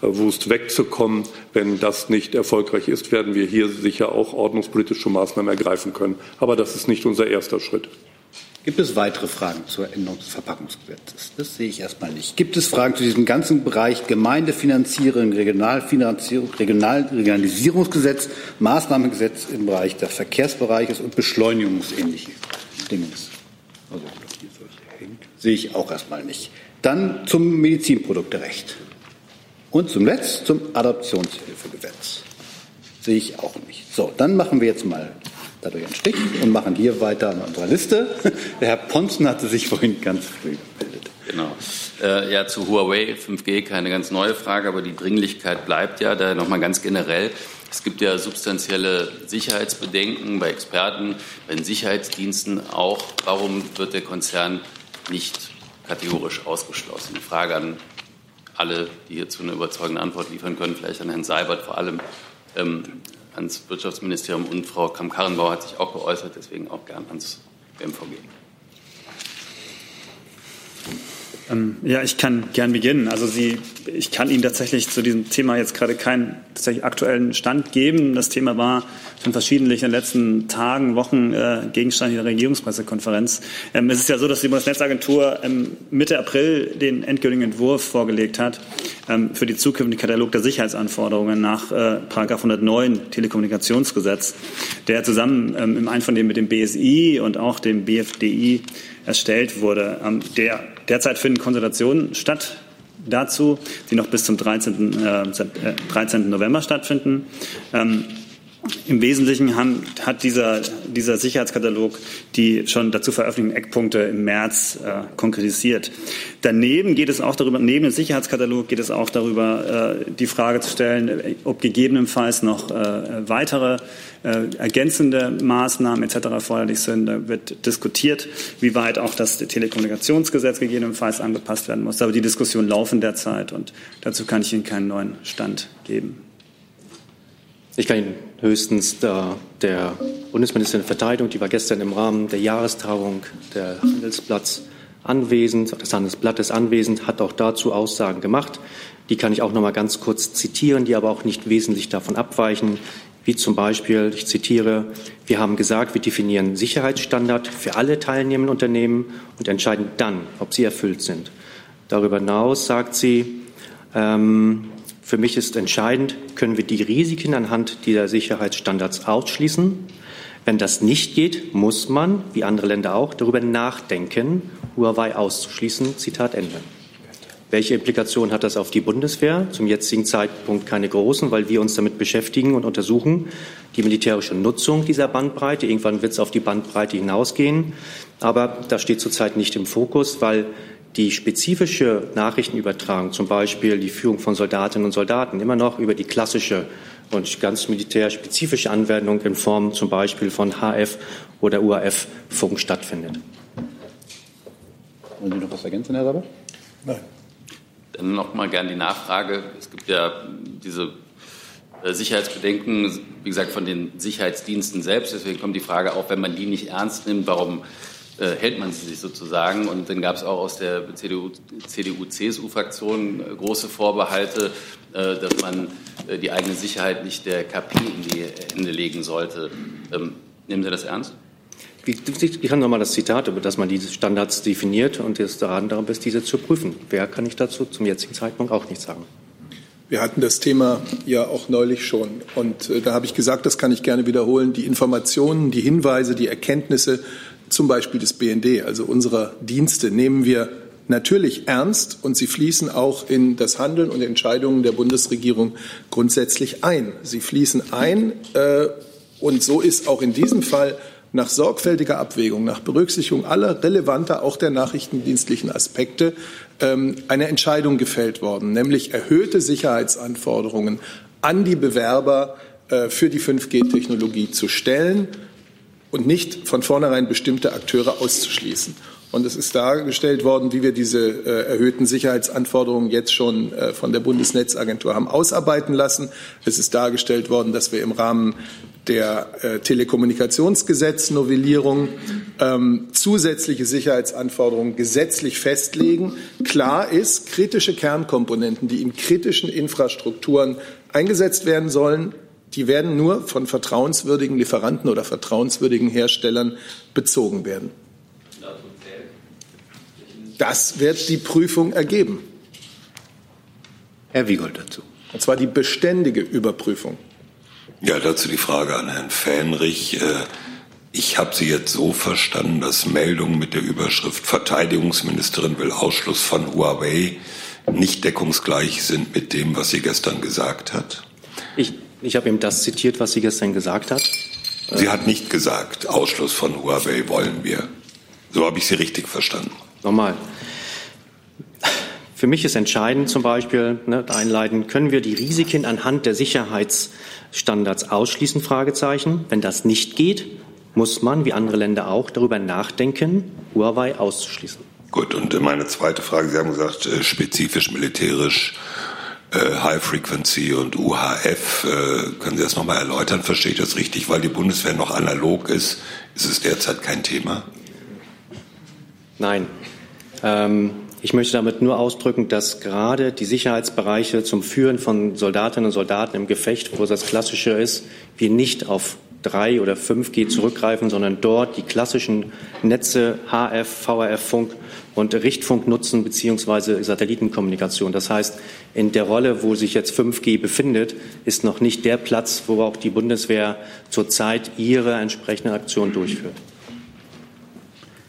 Verpackungswust wegzukommen. Wenn das nicht erfolgreich ist, werden wir hier sicher auch ordnungspolitische Maßnahmen ergreifen können. Aber das ist nicht unser erster Schritt.
Gibt es weitere Fragen zur Änderung des Verpackungsgesetzes? Das sehe ich erstmal nicht. Gibt es Fragen zu diesem ganzen Bereich Gemeindefinanzierung, Regionalfinanzierung, Regional Regionalisierungsgesetz, Maßnahmengesetz im Bereich des Verkehrsbereiches und Beschleunigungsähnliche Dinge? Also, sehe ich auch erstmal nicht. Dann zum Medizinprodukterecht. Und zum Letzt zum Adoptionshilfegesetz. Sehe ich auch nicht. So, dann machen wir jetzt mal dadurch einen Strich und machen hier weiter an unserer Liste. (laughs) Der Herr Ponzen hatte sich vorhin ganz früh gemeldet.
Genau. Äh, ja, zu Huawei 5G keine ganz neue Frage, aber die Dringlichkeit bleibt ja. Daher nochmal ganz generell. Es gibt ja substanzielle Sicherheitsbedenken bei Experten, bei den Sicherheitsdiensten auch. Warum wird der Konzern nicht kategorisch ausgeschlossen? Frage an alle, die hierzu eine überzeugende Antwort liefern können, vielleicht an Herrn Seibert vor allem, ähm, ans Wirtschaftsministerium und Frau Kamm-Karrenbauer hat sich auch geäußert, deswegen auch gern ans BMVG.
Ähm, ja, ich kann gern beginnen. Also Sie, ich kann Ihnen tatsächlich zu diesem Thema jetzt gerade keinen tatsächlich aktuellen Stand geben. Das Thema war schon verschiedentlich in den letzten Tagen, Wochen äh, Gegenstand der Regierungspressekonferenz. Ähm, es ist ja so, dass die Bundesnetzagentur ähm, Mitte April den endgültigen Entwurf vorgelegt hat ähm, für die zukünftige Katalog der Sicherheitsanforderungen nach äh, 109 Telekommunikationsgesetz, der zusammen ähm, im Einvernehmen mit dem BSI und auch dem BFDI erstellt wurde. Ähm, der, derzeit finden Konsultationen statt dazu, die noch bis zum 13. Äh, 13. November stattfinden. Ähm, im Wesentlichen haben, hat dieser, dieser Sicherheitskatalog die schon dazu veröffentlichten Eckpunkte im März äh, konkretisiert. Daneben geht es auch darüber, neben dem Sicherheitskatalog geht es auch darüber, äh, die Frage zu stellen, ob gegebenenfalls noch äh, weitere äh, ergänzende Maßnahmen etc. erforderlich sind. Da wird diskutiert, wie weit auch das Telekommunikationsgesetz gegebenenfalls angepasst werden muss. Aber die Diskussionen laufen derzeit und dazu kann ich Ihnen keinen neuen Stand geben.
Ich kann Ihnen höchstens der, der Bundesministerin der Verteidigung, die war gestern im Rahmen der Jahrestagung der Handelsplatz anwesend, des Handelsblattes anwesend, hat auch dazu Aussagen gemacht. Die kann ich auch noch mal ganz kurz zitieren, die aber auch nicht wesentlich davon abweichen. Wie zum Beispiel, ich zitiere, wir haben gesagt, wir definieren Sicherheitsstandard für alle teilnehmenden Unternehmen und entscheiden dann, ob sie erfüllt sind. Darüber hinaus sagt sie, ähm, für mich ist entscheidend, können wir die Risiken anhand dieser Sicherheitsstandards ausschließen. Wenn das nicht geht, muss man, wie andere Länder auch, darüber nachdenken, Huawei auszuschließen. Zitat Ende. Welche Implikationen hat das auf die Bundeswehr? Zum jetzigen Zeitpunkt keine großen, weil wir uns damit beschäftigen und untersuchen die militärische Nutzung dieser Bandbreite. Irgendwann wird es auf die Bandbreite hinausgehen. Aber das steht zurzeit nicht im Fokus, weil die spezifische Nachrichtenübertragung, zum Beispiel die Führung von Soldatinnen und Soldaten, immer noch über die klassische und ganz militärspezifische Anwendung in Form zum Beispiel von HF oder UAF-Funk stattfindet.
Wollen Sie noch was ergänzen, Herr Saber?
Nein.
Dann noch mal gern die Nachfrage. Es gibt ja diese äh, Sicherheitsbedenken, wie gesagt, von den Sicherheitsdiensten selbst. Deswegen kommt die Frage auf, wenn man die nicht ernst nimmt, warum äh, hält man sie sich sozusagen. Und dann gab es auch aus der CDU-CSU-Fraktion äh, große Vorbehalte, dass man die eigene Sicherheit nicht der KP in die Hände legen sollte. Ähm, nehmen Sie das ernst?
Ich kann nochmal das Zitat, über das man diese Standards definiert und es daran darum ist, diese zu prüfen. Wer kann ich dazu zum jetzigen Zeitpunkt auch nicht sagen.
Wir hatten das Thema ja auch neulich schon. Und äh, da habe ich gesagt, das kann ich gerne wiederholen, die Informationen, die Hinweise, die Erkenntnisse zum Beispiel des BND, also unserer Dienste, nehmen wir natürlich ernst und sie fließen auch in das Handeln und Entscheidungen der Bundesregierung grundsätzlich ein. Sie fließen ein äh, und so ist auch in diesem Fall nach sorgfältiger Abwägung, nach Berücksichtigung aller relevanter, auch der nachrichtendienstlichen Aspekte, ähm, eine Entscheidung gefällt worden, nämlich erhöhte Sicherheitsanforderungen an die Bewerber äh, für die 5G-Technologie zu stellen und nicht von vornherein bestimmte Akteure auszuschließen. Und es ist dargestellt worden, wie wir diese äh, erhöhten Sicherheitsanforderungen jetzt schon äh, von der Bundesnetzagentur haben ausarbeiten lassen. Es ist dargestellt worden, dass wir im Rahmen der äh, Telekommunikationsgesetznovellierung ähm, zusätzliche Sicherheitsanforderungen gesetzlich festlegen. Klar ist, kritische Kernkomponenten, die in kritischen Infrastrukturen eingesetzt werden sollen, die werden nur von vertrauenswürdigen Lieferanten oder vertrauenswürdigen Herstellern bezogen werden. Das wird die Prüfung ergeben.
Herr Wiegold dazu.
Und zwar die beständige Überprüfung.
Ja, dazu die Frage an Herrn Fähnrich. Äh, ich habe Sie jetzt so verstanden, dass Meldungen mit der Überschrift Verteidigungsministerin will Ausschluss von Huawei nicht deckungsgleich sind mit dem, was sie gestern gesagt hat?
Ich, ich habe ihm das zitiert, was sie gestern gesagt hat.
Sie hat nicht gesagt, Ausschluss von Huawei wollen wir. So habe ich Sie richtig verstanden.
Nochmal. Für mich ist entscheidend zum Beispiel ne, einleiten, können wir die Risiken anhand der Sicherheitsstandards ausschließen? Fragezeichen. Wenn das nicht geht, muss man, wie andere Länder auch, darüber nachdenken, Huawei auszuschließen.
Gut, und meine zweite Frage, Sie haben gesagt, äh, spezifisch militärisch äh, High Frequency und UHF. Äh, können Sie das nochmal erläutern? Verstehe ich das richtig? Weil die Bundeswehr noch analog ist, ist es derzeit kein Thema?
Nein. Ähm, ich möchte damit nur ausdrücken, dass gerade die Sicherheitsbereiche zum Führen von Soldatinnen und Soldaten im Gefecht, wo das Klassische ist, wir nicht auf 3 oder 5G zurückgreifen, sondern dort die klassischen Netze HF, VRF, Funk und Richtfunk nutzen beziehungsweise Satellitenkommunikation. Das heißt, in der Rolle, wo sich jetzt 5G befindet, ist noch nicht der Platz, wo auch die Bundeswehr zurzeit ihre entsprechenden Aktionen durchführt.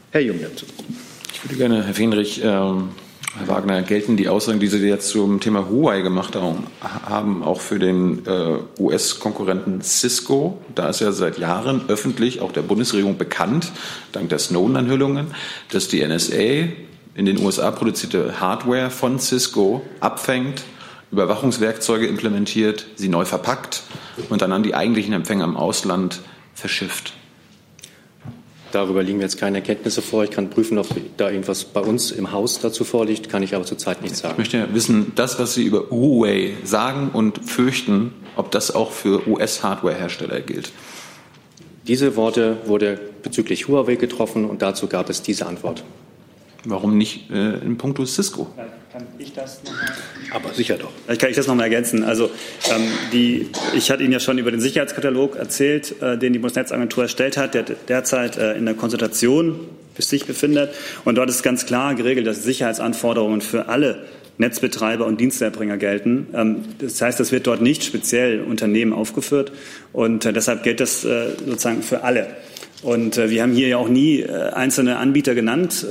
Herr Jung dazu.
Ich würde gerne, Herr Fenrich, ähm, Herr Wagner, gelten die Aussagen, die Sie jetzt zum Thema Huawei gemacht haben, auch für den äh, US-Konkurrenten Cisco? Da ist ja seit Jahren öffentlich, auch der Bundesregierung bekannt, dank der Snowden-Anhüllungen, dass die NSA in den USA produzierte Hardware von Cisco abfängt, Überwachungswerkzeuge implementiert, sie neu verpackt und dann an die eigentlichen Empfänger im Ausland verschifft.
Darüber liegen mir jetzt keine Erkenntnisse vor. Ich kann prüfen, ob da irgendwas bei uns im Haus dazu vorliegt, kann ich aber zurzeit nicht sagen.
Ich möchte wissen, das, was Sie über Huawei sagen und fürchten, ob das auch für US-Hardware-Hersteller gilt.
Diese Worte wurde bezüglich Huawei getroffen und dazu gab es diese Antwort.
Warum nicht äh, in puncto Cisco?
Kann ich das nochmal?
Aber sicher doch.
Vielleicht kann ich das nochmal ergänzen. Also ähm, die, ich hatte Ihnen ja schon über den Sicherheitskatalog erzählt, äh, den die Bundesnetzagentur erstellt hat, der derzeit äh, in der Konsultation sich befindet. Und dort ist ganz klar geregelt, dass Sicherheitsanforderungen für alle Netzbetreiber und Diensterbringer gelten. Ähm, das heißt, das wird dort nicht speziell Unternehmen aufgeführt und äh, deshalb gilt das äh, sozusagen für alle. Und äh, wir haben hier ja auch nie einzelne Anbieter genannt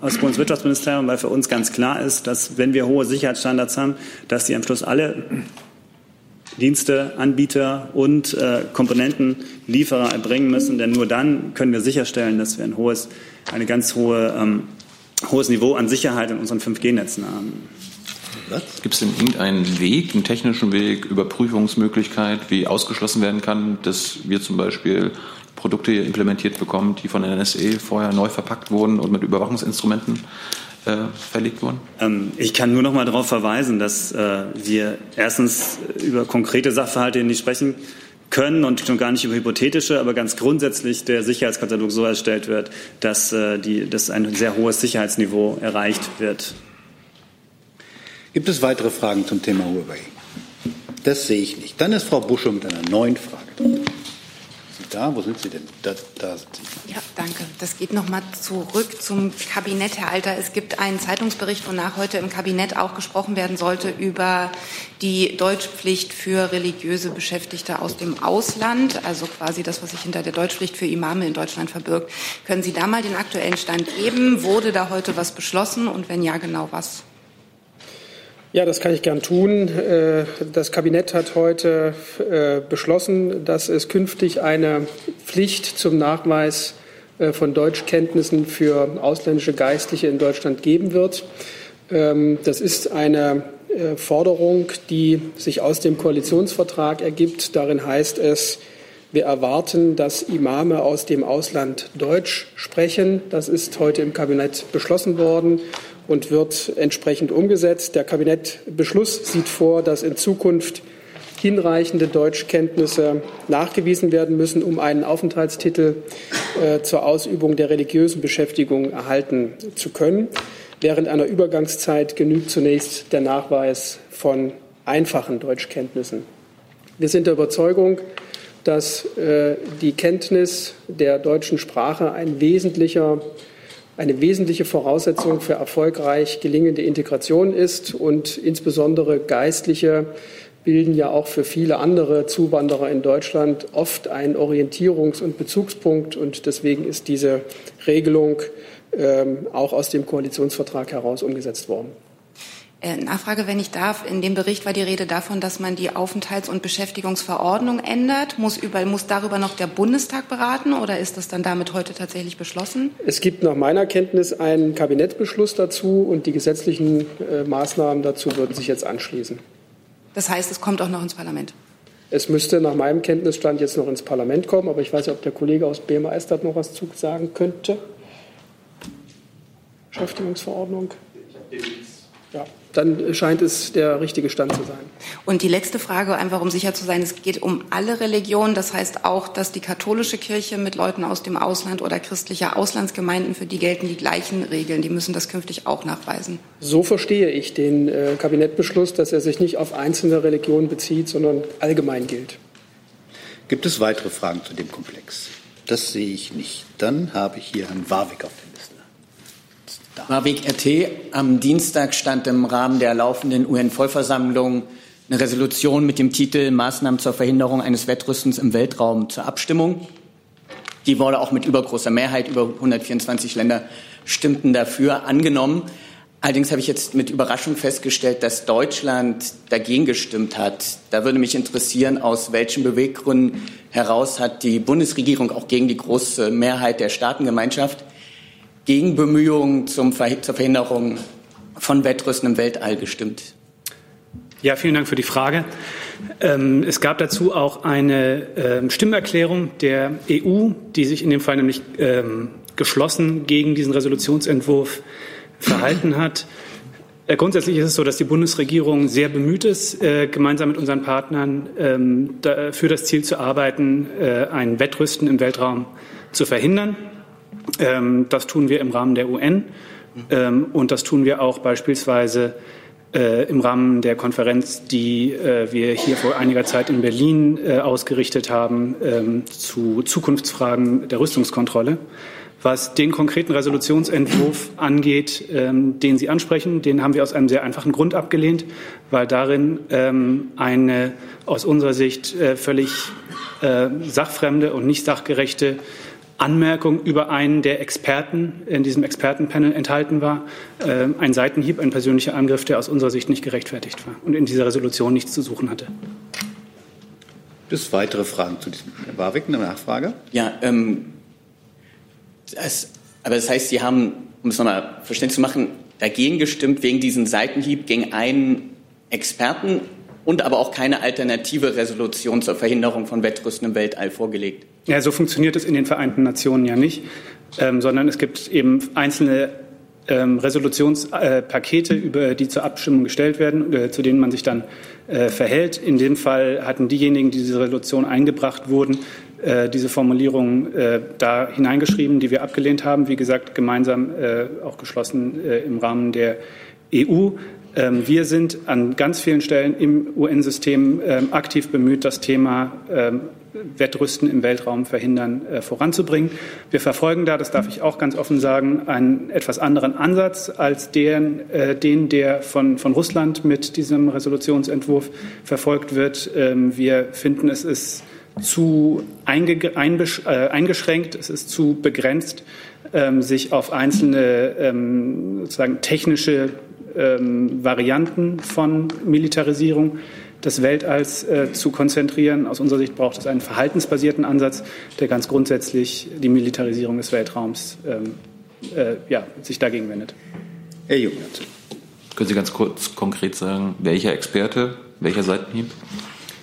aus Bundeswirtschaftsministerium, weil für uns ganz klar ist, dass wenn wir hohe Sicherheitsstandards haben, dass die am Schluss alle Dienste, Anbieter und äh, Komponentenlieferer erbringen müssen, denn nur dann können wir sicherstellen, dass wir ein hohes, eine ganz hohe, ähm, hohes Niveau an Sicherheit in unseren 5G-Netzen haben.
Gibt es denn irgendeinen Weg, einen technischen Weg, Überprüfungsmöglichkeit, wie ausgeschlossen werden kann, dass wir zum Beispiel Produkte implementiert bekommen, die von der NSA vorher neu verpackt wurden und mit Überwachungsinstrumenten äh, verlegt wurden?
Ähm, ich kann nur noch mal darauf verweisen, dass äh, wir erstens über konkrete Sachverhalte nicht sprechen können und schon gar nicht über hypothetische, aber ganz grundsätzlich der Sicherheitskatalog so erstellt wird, dass, äh, die, dass ein sehr hohes Sicherheitsniveau erreicht wird.
Gibt es weitere Fragen zum Thema Huawei? Das sehe ich nicht. Dann ist Frau Buschow mit einer neuen Frage. Da. Wo sind Sie denn? Da, da sind
Sie. Ja, danke. Das geht noch mal zurück zum Kabinett, Herr Alter. Es gibt einen Zeitungsbericht, wonach heute im Kabinett auch gesprochen werden sollte über die Deutschpflicht für religiöse Beschäftigte aus dem Ausland, also quasi das, was sich hinter der Deutschpflicht für Imame in Deutschland verbirgt. Können Sie da mal den aktuellen Stand geben? Wurde da heute was beschlossen und wenn ja, genau was?
Ja, das kann ich gern tun. Äh, das Kabinett hat heute äh, beschlossen, dass es künftig eine Pflicht zum Nachweis äh, von Deutschkenntnissen für ausländische Geistliche in Deutschland geben wird. Ähm, das ist eine Forderung, die sich aus dem Koalitionsvertrag ergibt. Darin heißt es, wir erwarten, dass Imame aus dem Ausland Deutsch sprechen. Das ist heute im Kabinett beschlossen worden und wird entsprechend umgesetzt. Der Kabinettbeschluss sieht vor, dass in Zukunft hinreichende Deutschkenntnisse nachgewiesen werden müssen, um einen Aufenthaltstitel äh, zur Ausübung der religiösen Beschäftigung erhalten zu können. Während einer Übergangszeit genügt zunächst der Nachweis von einfachen Deutschkenntnissen. Wir sind der Überzeugung, dass äh, die Kenntnis der deutschen Sprache ein wesentlicher eine wesentliche Voraussetzung für erfolgreich gelingende Integration ist. Und insbesondere Geistliche bilden ja auch für viele andere Zuwanderer in Deutschland oft einen Orientierungs- und Bezugspunkt. Und deswegen ist diese Regelung ähm, auch aus dem Koalitionsvertrag heraus umgesetzt worden.
Äh, Nachfrage, wenn ich darf. In dem Bericht war die Rede davon, dass man die Aufenthalts- und Beschäftigungsverordnung ändert. Muss, über, muss darüber noch der Bundestag beraten oder ist das dann damit heute tatsächlich beschlossen?
Es gibt nach meiner Kenntnis einen Kabinettsbeschluss dazu und die gesetzlichen äh, Maßnahmen dazu würden sich jetzt anschließen.
Das heißt, es kommt auch noch ins Parlament?
Es müsste nach meinem Kenntnisstand jetzt noch ins Parlament kommen, aber ich weiß nicht, ob der Kollege aus BMAS da noch was zu sagen könnte. Beschäftigungsverordnung. Ja dann scheint es der richtige Stand zu sein.
Und die letzte Frage, einfach um sicher zu sein, es geht um alle Religionen. Das heißt auch, dass die katholische Kirche mit Leuten aus dem Ausland oder christlicher Auslandsgemeinden, für die gelten die gleichen Regeln. Die müssen das künftig auch nachweisen.
So verstehe ich den äh, Kabinettbeschluss, dass er sich nicht auf einzelne Religionen bezieht, sondern allgemein gilt.
Gibt es weitere Fragen zu dem Komplex? Das sehe ich nicht. Dann habe ich hier Herrn Warwick auf dem
Marweg RT. Am Dienstag stand im Rahmen der laufenden UN-Vollversammlung eine Resolution mit dem Titel Maßnahmen zur Verhinderung eines Wettrüstens im Weltraum zur Abstimmung. Die wurde auch mit übergroßer Mehrheit, über 124 Länder stimmten dafür angenommen. Allerdings habe ich jetzt mit Überraschung festgestellt, dass Deutschland dagegen gestimmt hat. Da würde mich interessieren, aus welchen Beweggründen heraus hat die Bundesregierung auch gegen die große Mehrheit der Staatengemeinschaft gegen Bemühungen zum Ver zur Verhinderung von Wettrüsten im Weltall gestimmt?
Ja, vielen Dank für die Frage. Ähm, es gab dazu auch eine ähm, Stimmerklärung der EU, die sich in dem Fall nämlich ähm, geschlossen gegen diesen Resolutionsentwurf verhalten hat. Äh, grundsätzlich ist es so, dass die Bundesregierung sehr bemüht ist, äh, gemeinsam mit unseren Partnern für das Ziel zu arbeiten, äh, ein Wettrüsten im Weltraum zu verhindern. Ähm, das tun wir im Rahmen der UN ähm, und das tun wir auch beispielsweise äh, im Rahmen der Konferenz, die äh, wir hier vor einiger Zeit in Berlin äh, ausgerichtet haben ähm, zu Zukunftsfragen der Rüstungskontrolle. Was den konkreten Resolutionsentwurf angeht, den Sie ansprechen, den haben wir aus einem sehr einfachen Grund abgelehnt, weil darin eine aus unserer Sicht völlig sachfremde und nicht sachgerechte Anmerkung über einen der Experten in diesem Expertenpanel enthalten war. Äh, ein Seitenhieb, ein persönlicher Angriff, der aus unserer Sicht nicht gerechtfertigt war und in dieser Resolution nichts zu suchen hatte.
Gibt es weitere Fragen zu diesem? Herr Warwick, eine Nachfrage?
Ja, ähm, das, aber das heißt, Sie haben, um es nochmal verständlich zu machen, dagegen gestimmt wegen diesem Seitenhieb gegen einen Experten und aber auch keine alternative Resolution zur Verhinderung von Wettrüsten im Weltall vorgelegt.
Ja, so funktioniert es in den Vereinten Nationen ja nicht, ähm, sondern es gibt eben einzelne ähm, Resolutionspakete, äh, über die zur Abstimmung gestellt werden, äh, zu denen man sich dann äh, verhält. In dem Fall hatten diejenigen, die diese Resolution eingebracht wurden, äh, diese Formulierung äh, da hineingeschrieben, die wir abgelehnt haben, wie gesagt, gemeinsam äh, auch geschlossen im Rahmen der EU. Ähm, wir sind an ganz vielen Stellen im UN-System ähm, aktiv bemüht, das Thema ähm, Wettrüsten im Weltraum verhindern, äh, voranzubringen. Wir verfolgen da, das darf ich auch ganz offen sagen, einen etwas anderen Ansatz als den, äh, den der von, von Russland mit diesem Resolutionsentwurf verfolgt wird. Ähm, wir finden, es ist zu einge, einbesch, äh, eingeschränkt, es ist zu begrenzt, ähm, sich auf einzelne ähm, sozusagen technische ähm, Varianten von Militarisierung des Weltalls äh, zu konzentrieren. Aus unserer Sicht braucht es einen verhaltensbasierten Ansatz, der ganz grundsätzlich die Militarisierung des Weltraums ähm, äh, ja, sich dagegen wendet.
Herr Jungt. Können Sie ganz kurz konkret sagen, welcher Experte, welcher Seitenhieb?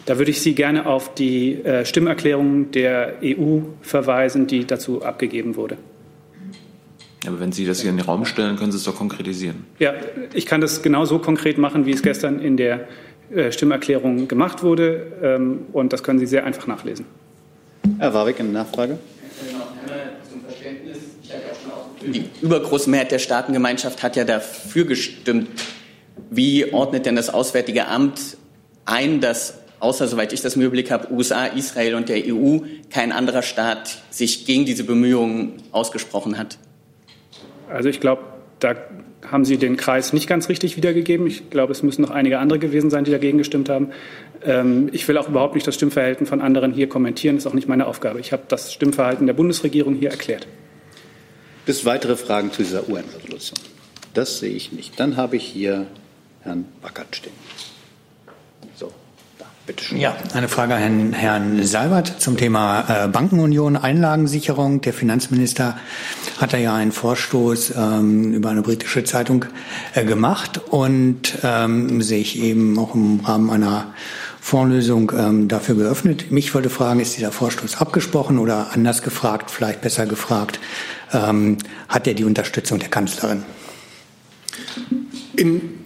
Da würde ich Sie gerne auf die äh, Stimmerklärung der EU verweisen, die dazu abgegeben wurde.
Aber wenn Sie das hier in den Raum stellen, können Sie es doch konkretisieren.
Ja, ich kann das genauso konkret machen, wie es gestern in der Stimmerklärung gemacht wurde. Ähm, und das können Sie sehr einfach nachlesen.
Herr Warwick, eine Nachfrage.
Die übergroße Mehrheit der Staatengemeinschaft hat ja dafür gestimmt. Wie ordnet denn das Auswärtige Amt ein, dass außer, soweit ich das im Überblick habe, USA, Israel und der EU kein anderer Staat sich gegen diese Bemühungen ausgesprochen hat?
Also ich glaube, da haben Sie den Kreis nicht ganz richtig wiedergegeben. Ich glaube, es müssen noch einige andere gewesen sein, die dagegen gestimmt haben. Ähm, ich will auch überhaupt nicht das Stimmverhalten von anderen hier kommentieren. Das ist auch nicht meine Aufgabe. Ich habe das Stimmverhalten der Bundesregierung hier erklärt.
Bis weitere Fragen zu dieser UN-Resolution? Das sehe ich nicht. Dann habe ich hier Herrn Backert stehen.
Ja, eine Frage an Herrn Seibert zum Thema äh, Bankenunion, Einlagensicherung. Der Finanzminister hat da ja einen Vorstoß ähm, über eine britische Zeitung äh, gemacht und ähm, sich eben auch im Rahmen einer Fondslösung ähm, dafür geöffnet. Mich wollte fragen, ist dieser Vorstoß abgesprochen oder anders gefragt, vielleicht besser gefragt, ähm, hat er die Unterstützung der Kanzlerin?
In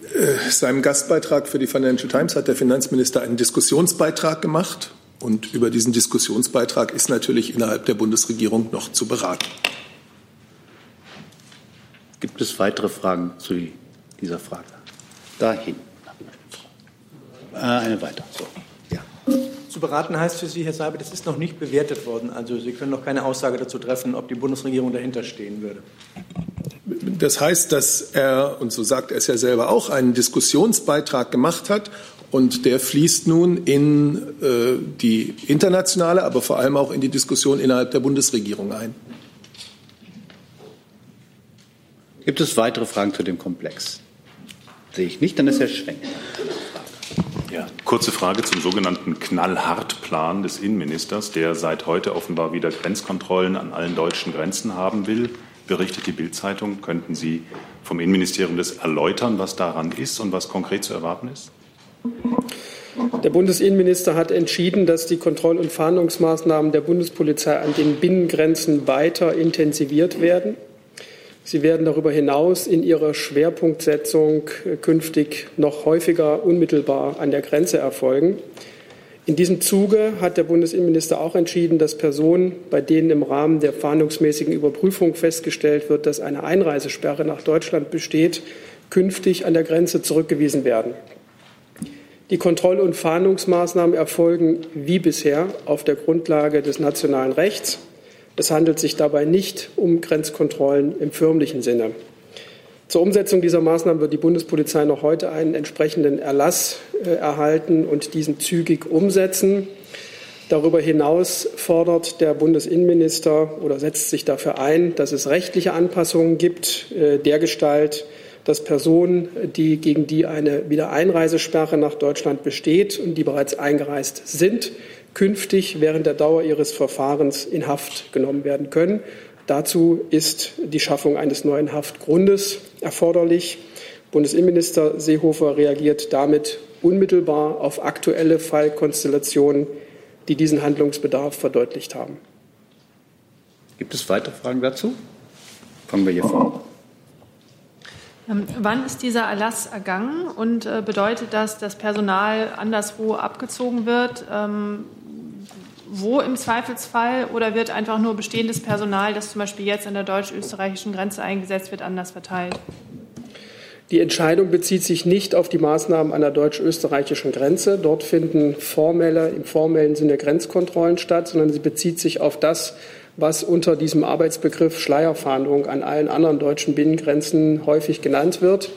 seinem Gastbeitrag für die Financial Times hat der Finanzminister einen Diskussionsbeitrag gemacht. Und über diesen Diskussionsbeitrag ist natürlich innerhalb der Bundesregierung noch zu beraten.
Gibt es weitere Fragen zu dieser Frage? Dahin. Äh, eine weitere. So.
Zu beraten heißt für Sie, Herr Seibert, das ist noch nicht bewertet worden. Also Sie können noch keine Aussage dazu treffen, ob die Bundesregierung dahinter stehen würde.
Das heißt, dass er, und so sagt er es ja selber auch, einen Diskussionsbeitrag gemacht hat und der fließt nun in äh, die internationale, aber vor allem auch in die Diskussion innerhalb der Bundesregierung ein.
Gibt es weitere Fragen zu dem Komplex? Sehe ich nicht, dann ist Herr Schwenk.
Ja, kurze Frage zum sogenannten Knallhartplan des Innenministers, der seit heute offenbar wieder Grenzkontrollen an allen deutschen Grenzen haben will berichtet die Bildzeitung. Könnten Sie vom Innenministerium das erläutern, was daran ist und was konkret zu erwarten ist?
Der Bundesinnenminister hat entschieden, dass die Kontroll- und Fahndungsmaßnahmen der Bundespolizei an den Binnengrenzen weiter intensiviert werden. Sie werden darüber hinaus in ihrer Schwerpunktsetzung künftig noch häufiger unmittelbar an der Grenze erfolgen. In diesem Zuge hat der Bundesinnenminister auch entschieden, dass Personen, bei denen im Rahmen der fahndungsmäßigen Überprüfung festgestellt wird, dass eine Einreisesperre nach Deutschland besteht, künftig an der Grenze zurückgewiesen werden. Die Kontroll- und Fahndungsmaßnahmen erfolgen wie bisher auf der Grundlage des nationalen Rechts. Es handelt sich dabei nicht um Grenzkontrollen im förmlichen Sinne. Zur Umsetzung dieser Maßnahmen wird die Bundespolizei noch heute einen entsprechenden Erlass äh, erhalten und diesen zügig umsetzen. Darüber hinaus fordert der Bundesinnenminister oder setzt sich dafür ein, dass es rechtliche Anpassungen gibt, äh, dergestalt, dass Personen, die, gegen die eine Wiedereinreisesperre nach Deutschland besteht und die bereits eingereist sind, künftig während der Dauer ihres Verfahrens in Haft genommen werden können. Dazu ist die Schaffung eines neuen Haftgrundes erforderlich. Bundesinnenminister Seehofer reagiert damit unmittelbar auf aktuelle Fallkonstellationen, die diesen Handlungsbedarf verdeutlicht haben.
Gibt es weitere Fragen dazu? Fangen wir hier vor.
Ähm, wann ist dieser Erlass ergangen und äh, bedeutet das, dass Personal anderswo abgezogen wird? Wo im Zweifelsfall oder wird einfach nur bestehendes Personal, das zum Beispiel jetzt an der deutsch-österreichischen Grenze eingesetzt wird, anders verteilt?
Die Entscheidung bezieht sich nicht auf die Maßnahmen an der deutsch-österreichischen Grenze. Dort finden formelle, im formellen Sinne Grenzkontrollen statt, sondern sie bezieht sich auf das, was unter diesem Arbeitsbegriff Schleierfahndung an allen anderen deutschen Binnengrenzen häufig genannt wird.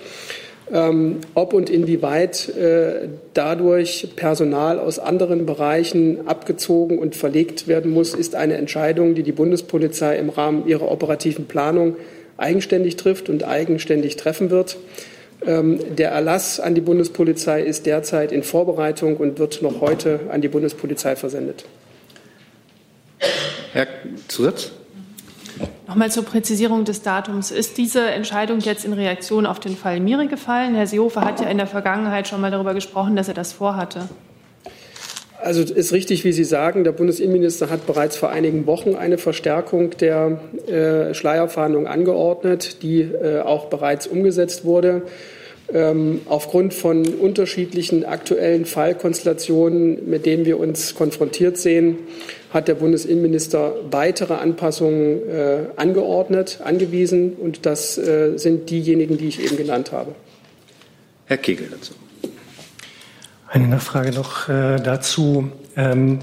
Ähm, ob und inwieweit äh, dadurch Personal aus anderen Bereichen abgezogen und verlegt werden muss, ist eine Entscheidung, die die Bundespolizei im Rahmen ihrer operativen Planung eigenständig trifft und eigenständig treffen wird. Ähm, der Erlass an die Bundespolizei ist derzeit in Vorbereitung und wird noch heute an die Bundespolizei versendet.
Herr Zusatz?
Nochmal zur Präzisierung des Datums. Ist diese Entscheidung jetzt in Reaktion auf den Fall Miri gefallen? Herr Seehofer hat ja in der Vergangenheit schon mal darüber gesprochen, dass er das vorhatte.
Also ist richtig, wie Sie sagen. Der Bundesinnenminister hat bereits vor einigen Wochen eine Verstärkung der äh, Schleierfahndung angeordnet, die äh, auch bereits umgesetzt wurde. Ähm, aufgrund von unterschiedlichen aktuellen Fallkonstellationen, mit denen wir uns konfrontiert sehen, hat der Bundesinnenminister weitere Anpassungen äh, angeordnet, angewiesen. Und das äh, sind diejenigen, die ich eben genannt habe.
Herr Kegel dazu.
Eine Nachfrage noch äh, dazu. Ähm,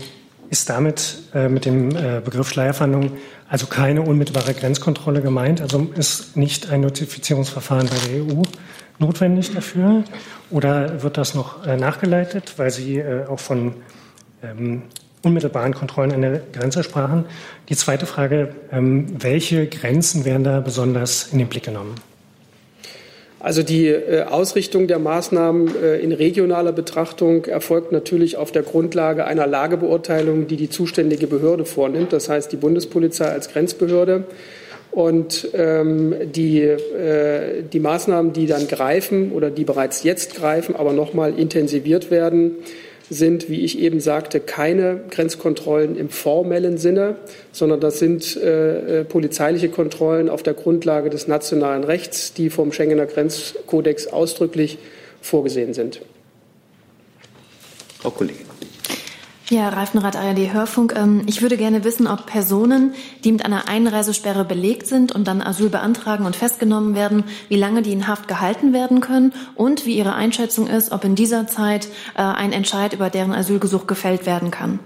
ist damit äh, mit dem äh, Begriff Schleierfahndung also keine unmittelbare Grenzkontrolle gemeint? Also ist nicht ein Notifizierungsverfahren bei der EU notwendig dafür? Oder wird das noch äh, nachgeleitet, weil Sie äh, auch von ähm, unmittelbaren Kontrollen an der Grenze sprachen? Die zweite Frage, ähm, welche Grenzen werden da besonders in den Blick genommen?
Also die äh, Ausrichtung der Maßnahmen äh, in regionaler Betrachtung erfolgt natürlich auf der Grundlage einer Lagebeurteilung, die die zuständige Behörde vornimmt, das heißt die Bundespolizei als Grenzbehörde. Und ähm, die, äh, die Maßnahmen, die dann greifen oder die bereits jetzt greifen, aber nochmal intensiviert werden, sind, wie ich eben sagte, keine Grenzkontrollen im formellen Sinne, sondern das sind äh, äh, polizeiliche Kontrollen auf der Grundlage des nationalen Rechts, die vom Schengener Grenzkodex ausdrücklich vorgesehen sind.
Frau Kollegin.
Ja, Reifenrad ARD Hörfunk. Ähm, ich würde gerne wissen, ob Personen, die mit einer Einreisesperre belegt sind und dann Asyl beantragen und festgenommen werden, wie lange die in Haft gehalten werden können und wie Ihre Einschätzung ist, ob in dieser Zeit äh, ein Entscheid über deren Asylgesuch gefällt werden kann.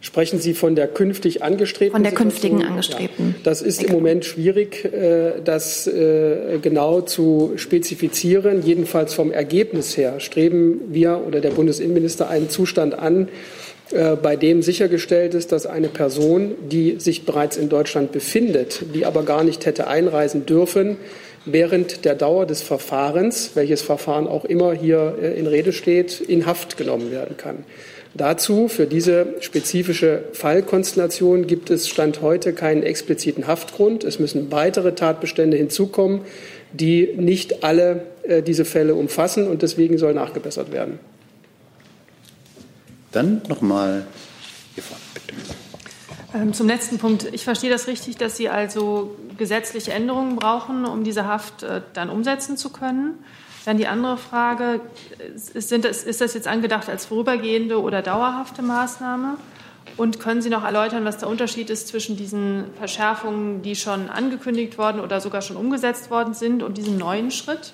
Sprechen Sie von der künftig angestrebten?
Von der künftigen angestrebten.
Ja, das ist im Moment schwierig, äh, das äh, genau zu spezifizieren. Jedenfalls vom Ergebnis her streben wir oder der Bundesinnenminister einen Zustand an, bei dem sichergestellt ist, dass eine Person, die sich bereits in Deutschland befindet, die aber gar nicht hätte einreisen dürfen, während der Dauer des Verfahrens, welches Verfahren auch immer hier äh, in Rede steht, in Haft genommen werden kann. Dazu, für diese spezifische Fallkonstellation, gibt es Stand heute keinen expliziten Haftgrund. Es müssen weitere Tatbestände hinzukommen, die nicht alle äh, diese Fälle umfassen, und deswegen soll nachgebessert werden.
Dann nochmal hier vorne, bitte.
Ähm, zum letzten Punkt. Ich verstehe das richtig, dass Sie also gesetzliche Änderungen brauchen, um diese Haft äh, dann umsetzen zu können. Dann die andere Frage, das, ist das jetzt angedacht als vorübergehende oder dauerhafte Maßnahme? Und können Sie noch erläutern, was der Unterschied ist zwischen diesen Verschärfungen, die schon angekündigt worden oder sogar schon umgesetzt worden sind, und diesem neuen Schritt?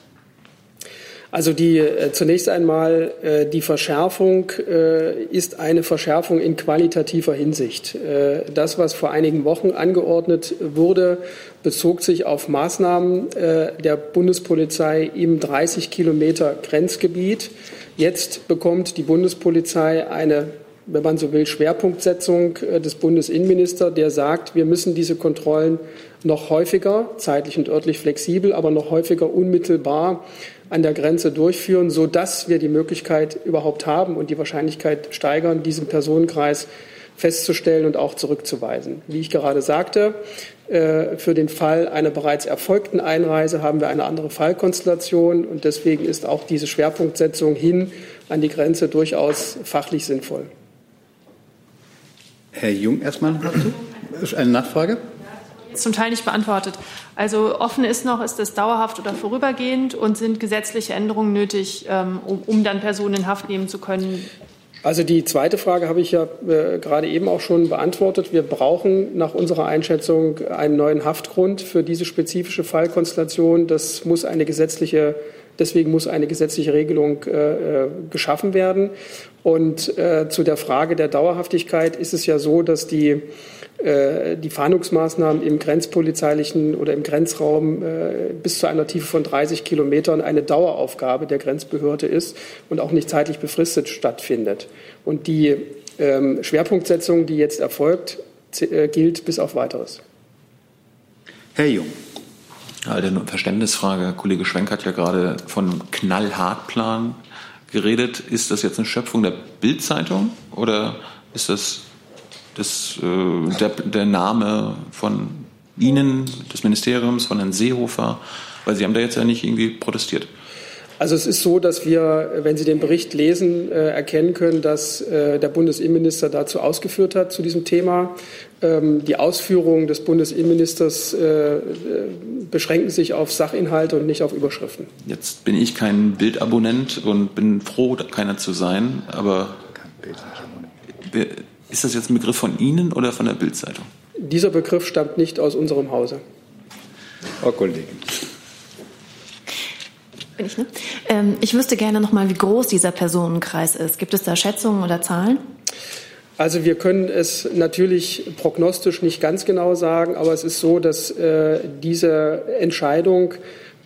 Also die, äh, zunächst einmal äh, die Verschärfung äh, ist eine Verschärfung in qualitativer Hinsicht. Äh, das, was vor einigen Wochen angeordnet wurde, bezog sich auf Maßnahmen äh, der Bundespolizei im 30 Kilometer Grenzgebiet. Jetzt bekommt die Bundespolizei eine wenn man so will, Schwerpunktsetzung äh, des Bundesinnenministers, der sagt, wir müssen diese Kontrollen noch häufiger, zeitlich und örtlich flexibel, aber noch häufiger unmittelbar an der Grenze durchführen, sodass wir die Möglichkeit überhaupt haben und die Wahrscheinlichkeit steigern, diesen Personenkreis festzustellen und auch zurückzuweisen. Wie ich gerade sagte, äh, für den Fall einer bereits erfolgten Einreise haben wir eine andere Fallkonstellation und deswegen ist auch diese Schwerpunktsetzung hin an die Grenze durchaus fachlich sinnvoll.
Herr Jung, erstmal dazu. Eine Nachfrage?
Zum Teil nicht beantwortet. Also offen ist noch, ist das dauerhaft oder vorübergehend und sind gesetzliche Änderungen nötig, ähm, um, um dann Personen in Haft nehmen zu können?
Also die zweite Frage habe ich ja äh, gerade eben auch schon beantwortet. Wir brauchen nach unserer Einschätzung einen neuen Haftgrund für diese spezifische Fallkonstellation. Das muss eine gesetzliche Deswegen muss eine gesetzliche Regelung äh, äh geschaffen werden. Und äh, zu der Frage der Dauerhaftigkeit ist es ja so, dass die, äh, die Fahndungsmaßnahmen im grenzpolizeilichen oder im Grenzraum äh, bis zu einer Tiefe von 30 Kilometern eine Daueraufgabe der Grenzbehörde ist und auch nicht zeitlich befristet stattfindet. Und die ähm, Schwerpunktsetzung, die jetzt erfolgt, äh, gilt bis auf weiteres.
Herr Jung. Alte Verständnisfrage. Kollege Schwenk hat ja gerade von Knallhartplan geredet. Ist das jetzt eine Schöpfung der Bildzeitung oder ist das, das äh, der, der Name von Ihnen, des Ministeriums, von Herrn Seehofer? Weil Sie haben da jetzt ja nicht irgendwie protestiert.
Also es ist so, dass wir, wenn Sie den Bericht lesen, äh, erkennen können, dass äh, der Bundesinnenminister dazu ausgeführt hat zu diesem Thema. Ähm, die Ausführungen des Bundesinnenministers äh, beschränken sich auf Sachinhalte und nicht auf Überschriften.
Jetzt bin ich kein Bildabonnent und bin froh, keiner zu sein, aber ist das jetzt ein Begriff von Ihnen oder von der Bildzeitung?
Dieser Begriff stammt nicht aus unserem Hause.
Frau Kollegin.
Bin ich, ne? Ähm, ich wüsste gerne noch mal, wie groß dieser Personenkreis ist. Gibt es da Schätzungen oder Zahlen?
Also wir können es natürlich prognostisch nicht ganz genau sagen, aber es ist so, dass äh, diese Entscheidung,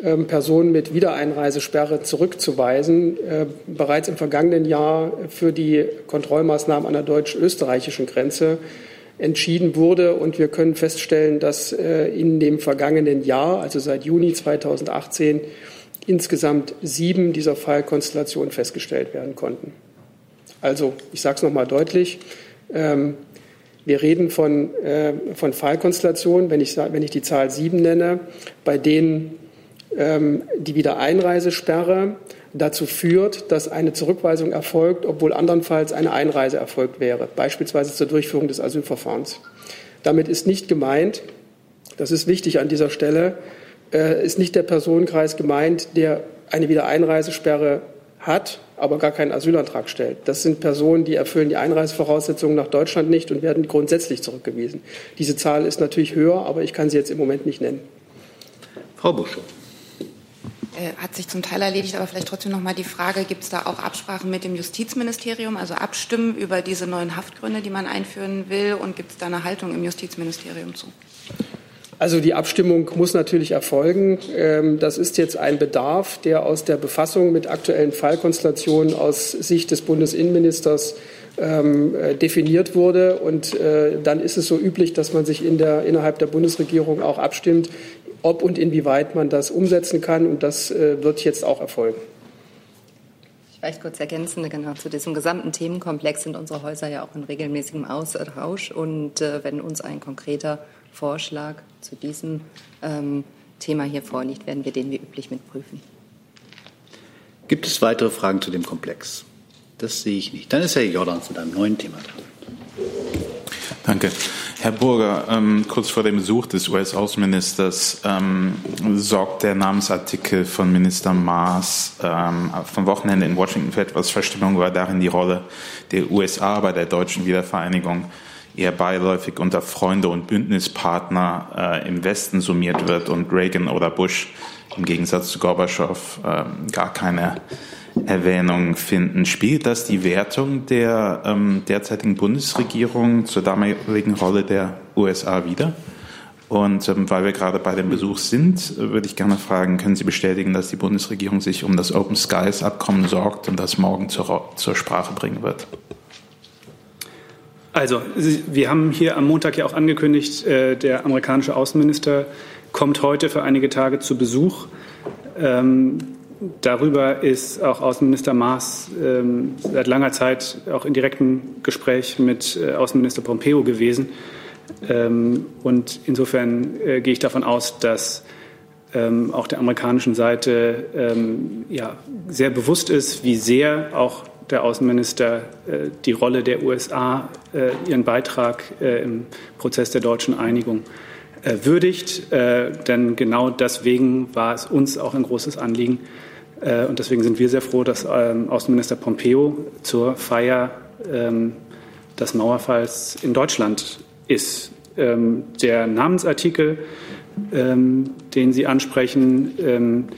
äh, Personen mit Wiedereinreisesperre zurückzuweisen, äh, bereits im vergangenen Jahr für die Kontrollmaßnahmen an der deutsch-österreichischen Grenze entschieden wurde. Und wir können feststellen, dass äh, in dem vergangenen Jahr, also seit Juni 2018, insgesamt sieben dieser Fallkonstellationen festgestellt werden konnten. Also, ich sage es noch mal deutlich, ähm, wir reden von, äh, von Fallkonstellationen, wenn ich, wenn ich die Zahl sieben nenne, bei denen ähm, die Wiedereinreisesperre dazu führt, dass eine Zurückweisung erfolgt, obwohl andernfalls eine Einreise erfolgt wäre, beispielsweise zur Durchführung des Asylverfahrens. Damit ist nicht gemeint, das ist wichtig an dieser Stelle, äh, ist nicht der Personenkreis gemeint, der eine Wiedereinreisesperre hat, aber gar keinen Asylantrag stellt. Das sind Personen, die erfüllen die Einreisevoraussetzungen nach Deutschland nicht und werden grundsätzlich zurückgewiesen. Diese Zahl ist natürlich höher, aber ich kann sie jetzt im Moment nicht nennen.
Frau Buschow.
Äh, hat sich zum Teil erledigt, aber vielleicht trotzdem noch mal die Frage, gibt es da auch Absprachen mit dem Justizministerium, also abstimmen über diese neuen Haftgründe, die man einführen will und gibt es da eine Haltung im Justizministerium zu?
Also die Abstimmung muss natürlich erfolgen. Ähm, das ist jetzt ein Bedarf, der aus der Befassung mit aktuellen Fallkonstellationen aus Sicht des Bundesinnenministers ähm, äh, definiert wurde. Und äh, dann ist es so üblich, dass man sich in der, innerhalb der Bundesregierung auch abstimmt, ob und inwieweit man das umsetzen kann. Und das äh, wird jetzt auch erfolgen.
Vielleicht kurz ergänzen, genau zu diesem gesamten Themenkomplex sind unsere Häuser ja auch in regelmäßigem Austausch. Und äh, wenn uns ein konkreter Vorschlag zu diesem ähm, Thema hier vorliegt, werden wir den wie üblich mitprüfen.
Gibt es weitere Fragen zu dem Komplex? Das sehe ich nicht. Dann ist Herr Jordans mit einem neuen Thema dran.
Danke. Herr Burger, ähm, kurz vor dem Besuch des US-Außenministers ähm, sorgt der Namensartikel von Minister Maas ähm, vom Wochenende in Washington für etwas Verstimmung, weil darin die Rolle der USA bei der deutschen Wiedervereinigung eher beiläufig unter Freunde und Bündnispartner äh, im Westen summiert wird und Reagan oder Bush im Gegensatz zu Gorbatschow äh, gar keine Erwähnung finden. Spielt das die Wertung der ähm, derzeitigen Bundesregierung zur damaligen Rolle der USA wider? Und ähm, weil wir gerade bei dem Besuch sind, würde ich gerne fragen, können Sie bestätigen, dass die Bundesregierung sich um das Open Skies Abkommen sorgt und das morgen zur, zur Sprache bringen wird?
Also, wir haben hier am Montag ja auch angekündigt, äh, der amerikanische Außenminister kommt heute für einige Tage zu Besuch. Ähm, darüber ist auch Außenminister Maas ähm, seit langer Zeit auch in direktem Gespräch mit äh, Außenminister Pompeo gewesen. Ähm, und insofern äh, gehe ich davon aus, dass auch der amerikanischen Seite ja, sehr bewusst ist, wie sehr auch der Außenminister äh, die Rolle der USA, äh, ihren Beitrag äh, im Prozess der deutschen Einigung würdigt. Denn genau deswegen war es uns auch ein großes Anliegen. Und deswegen sind wir sehr froh, dass ähm, Außenminister Pompeo zur Feier ähm, des Mauerfalls in Deutschland ist. Ähm, der Namensartikel, den Sie ansprechen,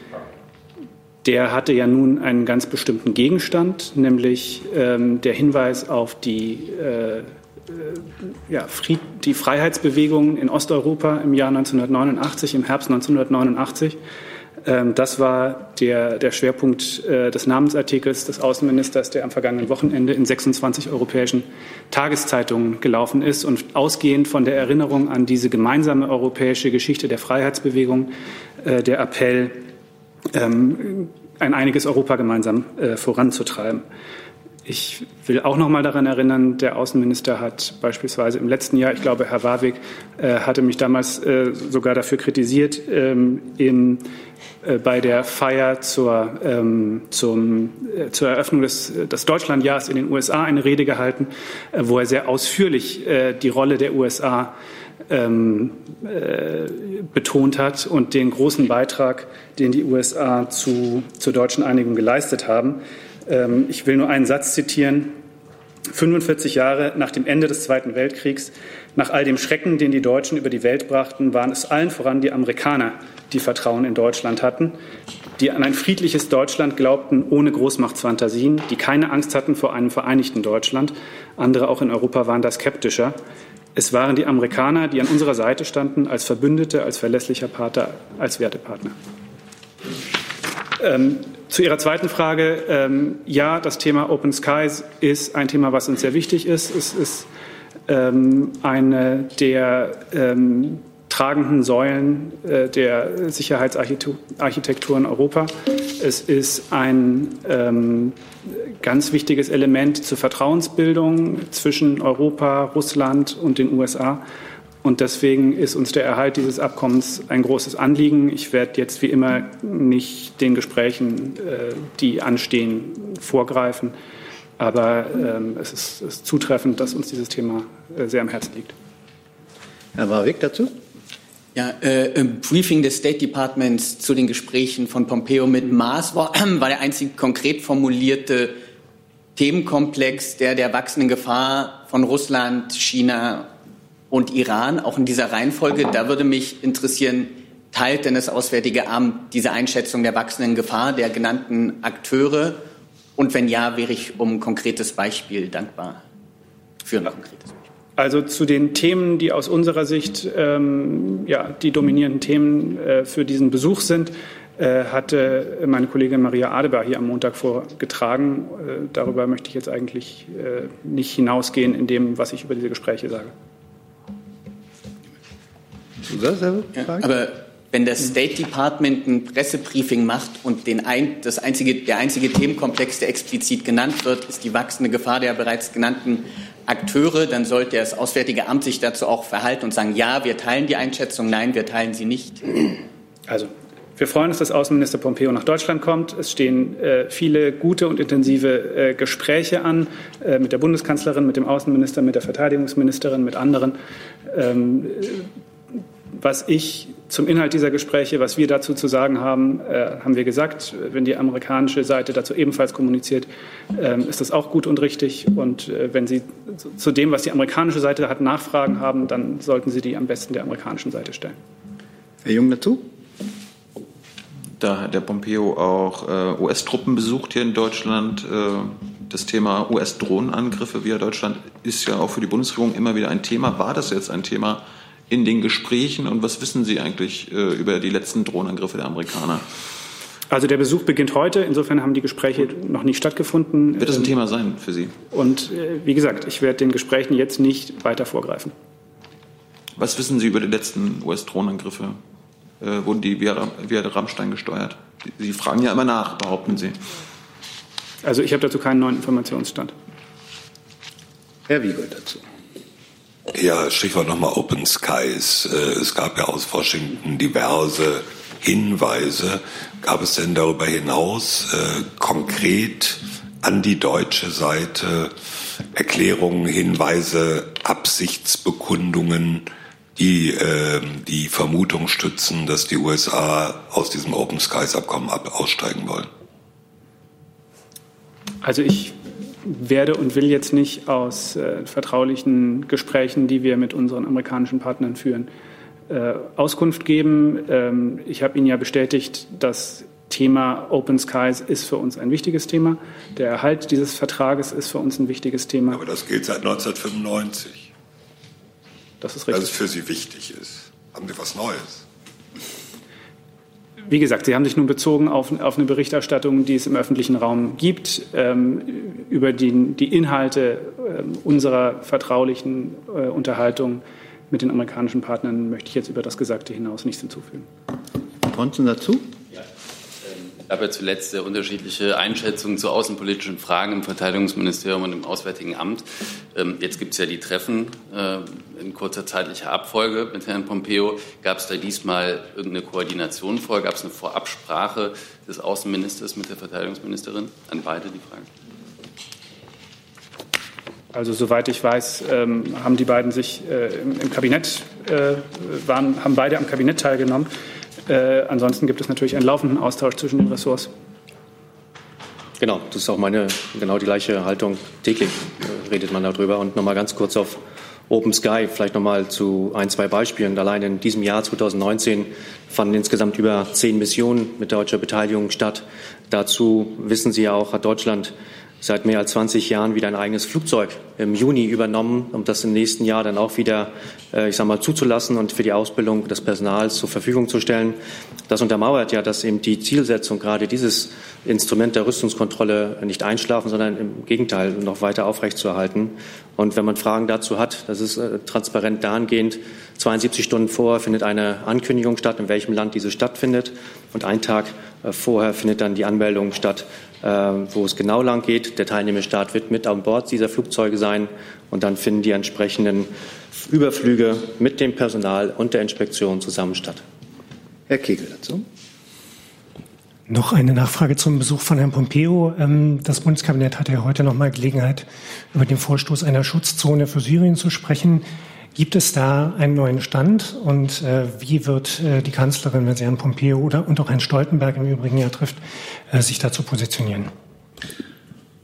der hatte ja nun einen ganz bestimmten Gegenstand, nämlich ähm, der Hinweis auf die, äh, äh, ja, Fried, die Freiheitsbewegung in Osteuropa im Jahr 1989, im Herbst 1989. Ähm, das war der, der Schwerpunkt äh, des Namensartikels des Außenministers, der am vergangenen Wochenende in 26 europäischen Tageszeitungen gelaufen ist. Und ausgehend von der Erinnerung an diese gemeinsame europäische Geschichte der Freiheitsbewegung, äh, der Appell, ein einiges Europa gemeinsam äh, voranzutreiben. Ich will auch noch mal daran erinnern, der Außenminister hat beispielsweise im letzten Jahr, ich glaube, Herr Warwick äh, hatte mich damals äh, sogar dafür kritisiert, ähm, im, äh, bei der Feier zur, ähm, zum, äh, zur Eröffnung des, des Deutschlandjahrs in den USA eine Rede gehalten, äh, wo er sehr ausführlich äh, die Rolle der USA ähm, betont hat und den großen Beitrag, den die USA zu, zur deutschen Einigung geleistet haben. Ähm, ich will nur einen Satz zitieren. 45 Jahre nach dem Ende des Zweiten Weltkriegs, nach all dem Schrecken, den die Deutschen über die Welt brachten, waren es allen voran die Amerikaner, die Vertrauen in Deutschland hatten, die an ein friedliches Deutschland glaubten, ohne Großmachtsfantasien, die keine Angst hatten vor einem vereinigten Deutschland. Andere auch in Europa waren da skeptischer. Es waren die Amerikaner, die an unserer Seite standen, als Verbündete, als verlässlicher Partner, als Wertepartner. Ähm, zu Ihrer zweiten Frage. Ähm, ja, das Thema Open Skies ist ein Thema, was uns sehr wichtig ist. Es ist ähm, eine der ähm, tragenden Säulen äh, der Sicherheitsarchitektur in Europa. Es ist ein ähm, ganz wichtiges Element zur Vertrauensbildung zwischen Europa, Russland und den USA. Und deswegen ist uns der Erhalt dieses Abkommens ein großes Anliegen. Ich werde jetzt wie immer nicht den Gesprächen, äh, die anstehen, vorgreifen. Aber ähm, es ist, ist zutreffend, dass uns dieses Thema äh, sehr am Herzen liegt.
Herr Warwick dazu?
Ja, äh, im Briefing des State Departments zu den Gesprächen von Pompeo mit Maas war, (clears throat) war der einzig konkret formulierte Themenkomplex der der wachsenden Gefahr von Russland, China und Iran, auch in dieser Reihenfolge. Da würde mich interessieren, teilt denn das Auswärtige Amt diese Einschätzung der wachsenden Gefahr der genannten Akteure? Und wenn ja, wäre ich um ein konkretes Beispiel dankbar. Für ein konkretes Beispiel.
Also zu den Themen, die aus unserer Sicht ähm, ja, die dominierenden Themen äh, für diesen Besuch sind, äh, hatte meine Kollegin Maria Adebar hier am Montag vorgetragen. Äh, darüber möchte ich jetzt eigentlich äh, nicht hinausgehen in dem, was ich über diese Gespräche sage.
Ja, aber wenn das State Department ein Pressebriefing macht und den ein, das einzige, der einzige Themenkomplex, der explizit genannt wird, ist die wachsende Gefahr der bereits genannten Akteure, dann sollte das Auswärtige Amt sich dazu auch verhalten und sagen, ja, wir teilen die Einschätzung, nein, wir teilen sie nicht.
Also, wir freuen uns, dass Außenminister Pompeo nach Deutschland kommt. Es stehen äh, viele gute und intensive äh, Gespräche an äh, mit der Bundeskanzlerin, mit dem Außenminister, mit der Verteidigungsministerin, mit anderen. Ähm, was ich zum Inhalt dieser Gespräche, was wir dazu zu sagen haben, äh, haben wir gesagt. Wenn die amerikanische Seite dazu ebenfalls kommuniziert, äh, ist das auch gut und richtig. Und äh, wenn Sie zu dem, was die amerikanische Seite hat, Nachfragen haben, dann sollten Sie die am besten der amerikanischen Seite stellen.
Herr Jung dazu?
Da hat der Pompeo auch äh, US-Truppen besucht hier in Deutschland. Äh, das Thema US-Drohnenangriffe via Deutschland ist ja auch für die Bundesregierung immer wieder ein Thema. War das jetzt ein Thema? In den Gesprächen und was wissen Sie eigentlich äh, über die letzten Drohnenangriffe der Amerikaner?
Also der Besuch beginnt heute. Insofern haben die Gespräche noch nicht stattgefunden.
Wird das ein Thema sein für Sie?
Und äh, wie gesagt, ich werde den Gesprächen jetzt nicht weiter vorgreifen.
Was wissen Sie über die letzten US-Drohnenangriffe? Äh, wurden die via, via Rammstein gesteuert? Sie fragen ja immer nach, behaupten Sie.
Also ich habe dazu keinen neuen Informationsstand.
Herr Wiegold dazu.
Ja, Stichwort nochmal Open Skies. Äh, es gab ja aus Washington diverse Hinweise. Gab es denn darüber hinaus äh, konkret an die deutsche Seite Erklärungen, Hinweise, Absichtsbekundungen, die äh, die Vermutung stützen, dass die USA aus diesem Open Skies Abkommen aussteigen wollen?
Also ich werde und will jetzt nicht aus äh, vertraulichen Gesprächen, die wir mit unseren amerikanischen Partnern führen, äh, Auskunft geben. Ähm, ich habe Ihnen ja bestätigt, das Thema Open Skies ist für uns ein wichtiges Thema. Der Erhalt dieses Vertrages ist für uns ein wichtiges Thema.
Aber das gilt seit 1995.
Das ist richtig.
Dass es für Sie wichtig ist. Haben Sie was Neues?
Wie gesagt, Sie haben sich nun bezogen auf, auf eine Berichterstattung, die es im öffentlichen Raum gibt, ähm, über die, die Inhalte äh, unserer vertraulichen äh, Unterhaltung mit den amerikanischen Partnern möchte ich jetzt über das Gesagte hinaus nichts hinzufügen.
Ansonsten dazu?
Habe ja zuletzt sehr unterschiedliche Einschätzungen zu außenpolitischen Fragen im Verteidigungsministerium und im Auswärtigen Amt. Ähm, jetzt gibt es ja die Treffen äh, in kurzer zeitlicher Abfolge mit Herrn Pompeo. Gab es da diesmal irgendeine Koordination vor? Gab es eine Vorabsprache des Außenministers mit der Verteidigungsministerin? An beide die Frage.
Also soweit ich weiß, ähm, haben die beiden sich äh, im, im, Kabinett, äh, waren, haben beide am Kabinett teilgenommen. Äh, ansonsten gibt es natürlich einen laufenden Austausch zwischen den Ressorts.
Genau, das ist auch meine genau die gleiche Haltung. Täglich äh, redet man darüber. Und nochmal ganz kurz auf Open Sky, vielleicht nochmal zu ein, zwei Beispielen. Allein in diesem Jahr 2019 fanden insgesamt über zehn Missionen mit deutscher Beteiligung statt. Dazu wissen Sie ja auch, hat Deutschland seit mehr als 20 Jahren wieder ein eigenes Flugzeug im Juni übernommen, um das im nächsten Jahr dann auch wieder, äh, ich sage mal, zuzulassen und für die Ausbildung des Personals zur Verfügung zu stellen. Das untermauert ja, dass eben die Zielsetzung gerade dieses Instrument der Rüstungskontrolle nicht einschlafen, sondern im Gegenteil noch weiter aufrechtzuerhalten. Und wenn man Fragen dazu hat, das ist äh, transparent dahingehend, 72 Stunden vorher findet eine Ankündigung statt, in welchem Land diese stattfindet. Und ein Tag äh, vorher findet dann die Anmeldung statt, wo es genau lang geht. Der Teilnehmerstaat wird mit an Bord dieser Flugzeuge sein und dann finden die entsprechenden Überflüge mit dem Personal und der Inspektion zusammen statt.
Herr Kegel dazu.
Noch eine Nachfrage zum Besuch von Herrn Pompeo. Ähm, das Bundeskabinett hatte ja heute noch mal Gelegenheit, über den Vorstoß einer Schutzzone für Syrien zu sprechen. Gibt es da einen neuen Stand und äh, wie wird äh, die Kanzlerin, wenn sie Herrn Pompeo oder, und auch Herrn Stoltenberg im Übrigen ja trifft, äh, sich dazu positionieren?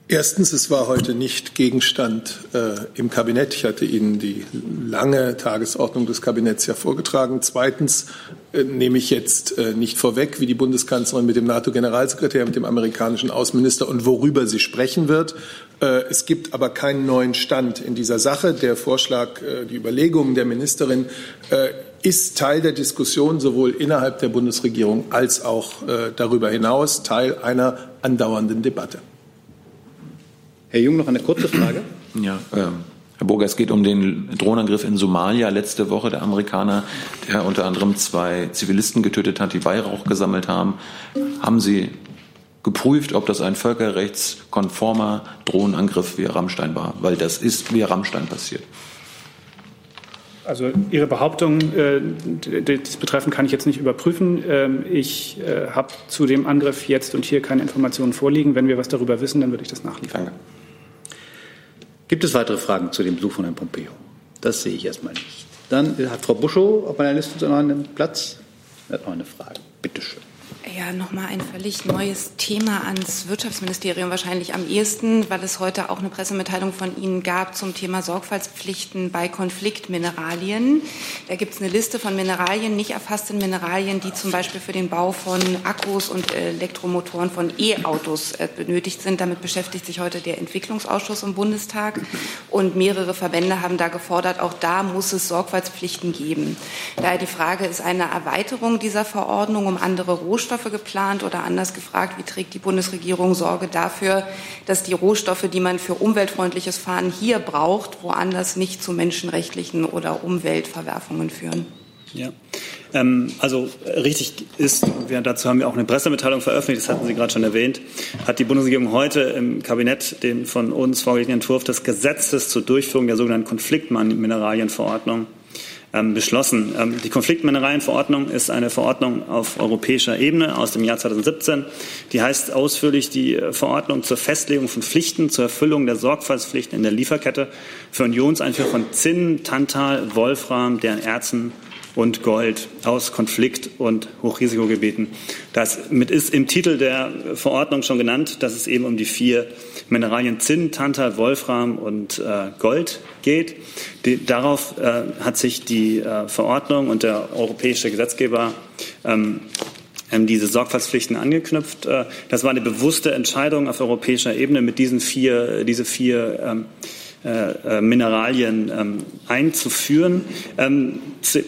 Erstens, es war heute nicht Gegenstand äh, im Kabinett. Ich hatte Ihnen die lange Tagesordnung des Kabinetts ja vorgetragen. Zweitens äh, nehme ich jetzt äh, nicht vorweg, wie die Bundeskanzlerin mit dem NATO-Generalsekretär, mit dem amerikanischen Außenminister und worüber sie sprechen wird. Äh, es gibt aber keinen neuen Stand in dieser Sache. Der Vorschlag, äh, die Überlegungen der Ministerin äh, ist Teil der Diskussion sowohl innerhalb der Bundesregierung als auch darüber hinaus, Teil einer andauernden Debatte.
Herr Jung, noch eine kurze Frage.
Ja, ähm, Herr Burger, es geht um den Drohnenangriff in Somalia letzte Woche der Amerikaner, der unter anderem zwei Zivilisten getötet hat, die Weihrauch gesammelt haben. Haben Sie geprüft, ob das ein völkerrechtskonformer Drohnenangriff wie Rammstein war? Weil das ist wie Rammstein passiert.
Also Ihre Behauptung äh, das betreffen kann ich jetzt nicht überprüfen. Ähm, ich äh, habe zu dem Angriff jetzt und hier keine Informationen vorliegen. Wenn wir was darüber wissen, dann würde ich das nachliefern. Danke.
Gibt es weitere Fragen zu dem Besuch von Herrn Pompeo? Das sehe ich erstmal nicht. Dann hat Frau Buschow auf meiner Liste noch einen Platz. Er hat noch eine Frage. Bitte schön.
Ja, nochmal ein völlig neues Thema ans Wirtschaftsministerium wahrscheinlich am ehesten, weil es heute auch eine Pressemitteilung von Ihnen gab zum Thema Sorgfaltspflichten bei Konfliktmineralien. Da gibt es eine Liste von Mineralien, nicht erfassten Mineralien, die zum Beispiel für den Bau von Akkus und Elektromotoren von E-Autos äh, benötigt sind. Damit beschäftigt sich heute der Entwicklungsausschuss im Bundestag und mehrere Verbände haben da gefordert, auch da muss es Sorgfaltspflichten geben. Daher die Frage ist eine Erweiterung dieser Verordnung um andere Rohstoffe Rohstoffe geplant oder anders gefragt, wie trägt die Bundesregierung Sorge dafür, dass die Rohstoffe, die man für umweltfreundliches Fahren hier braucht, woanders nicht zu menschenrechtlichen oder Umweltverwerfungen führen?
Ja. Ähm, also richtig ist, wir, dazu haben wir auch eine Pressemitteilung veröffentlicht, das hatten Sie gerade schon erwähnt, hat die Bundesregierung heute im Kabinett den von uns vorgelegten Entwurf des Gesetzes zur Durchführung der sogenannten Konfliktmineralienverordnung beschlossen. Ähm, die Konfliktmineralienverordnung ist eine Verordnung auf europäischer Ebene aus dem Jahr 2017. Die heißt ausführlich die äh, Verordnung zur Festlegung von Pflichten zur Erfüllung der Sorgfaltspflichten in der Lieferkette für Unionseinfuhr von Zinn, Tantal, Wolfram, deren Erzen und Gold aus Konflikt- und Hochrisikogebieten. Das mit ist im Titel der Verordnung schon genannt, dass es eben um die vier Mineralien Zinn, Tantal, Wolfram und äh, Gold geht. Die, darauf äh, hat sich die äh, Verordnung und der europäische Gesetzgeber ähm, diese Sorgfaltspflichten angeknüpft. Äh, das war eine bewusste Entscheidung auf europäischer Ebene, mit diesen vier, diese vier ähm, äh, äh, Mineralien ähm, einzuführen. Ähm,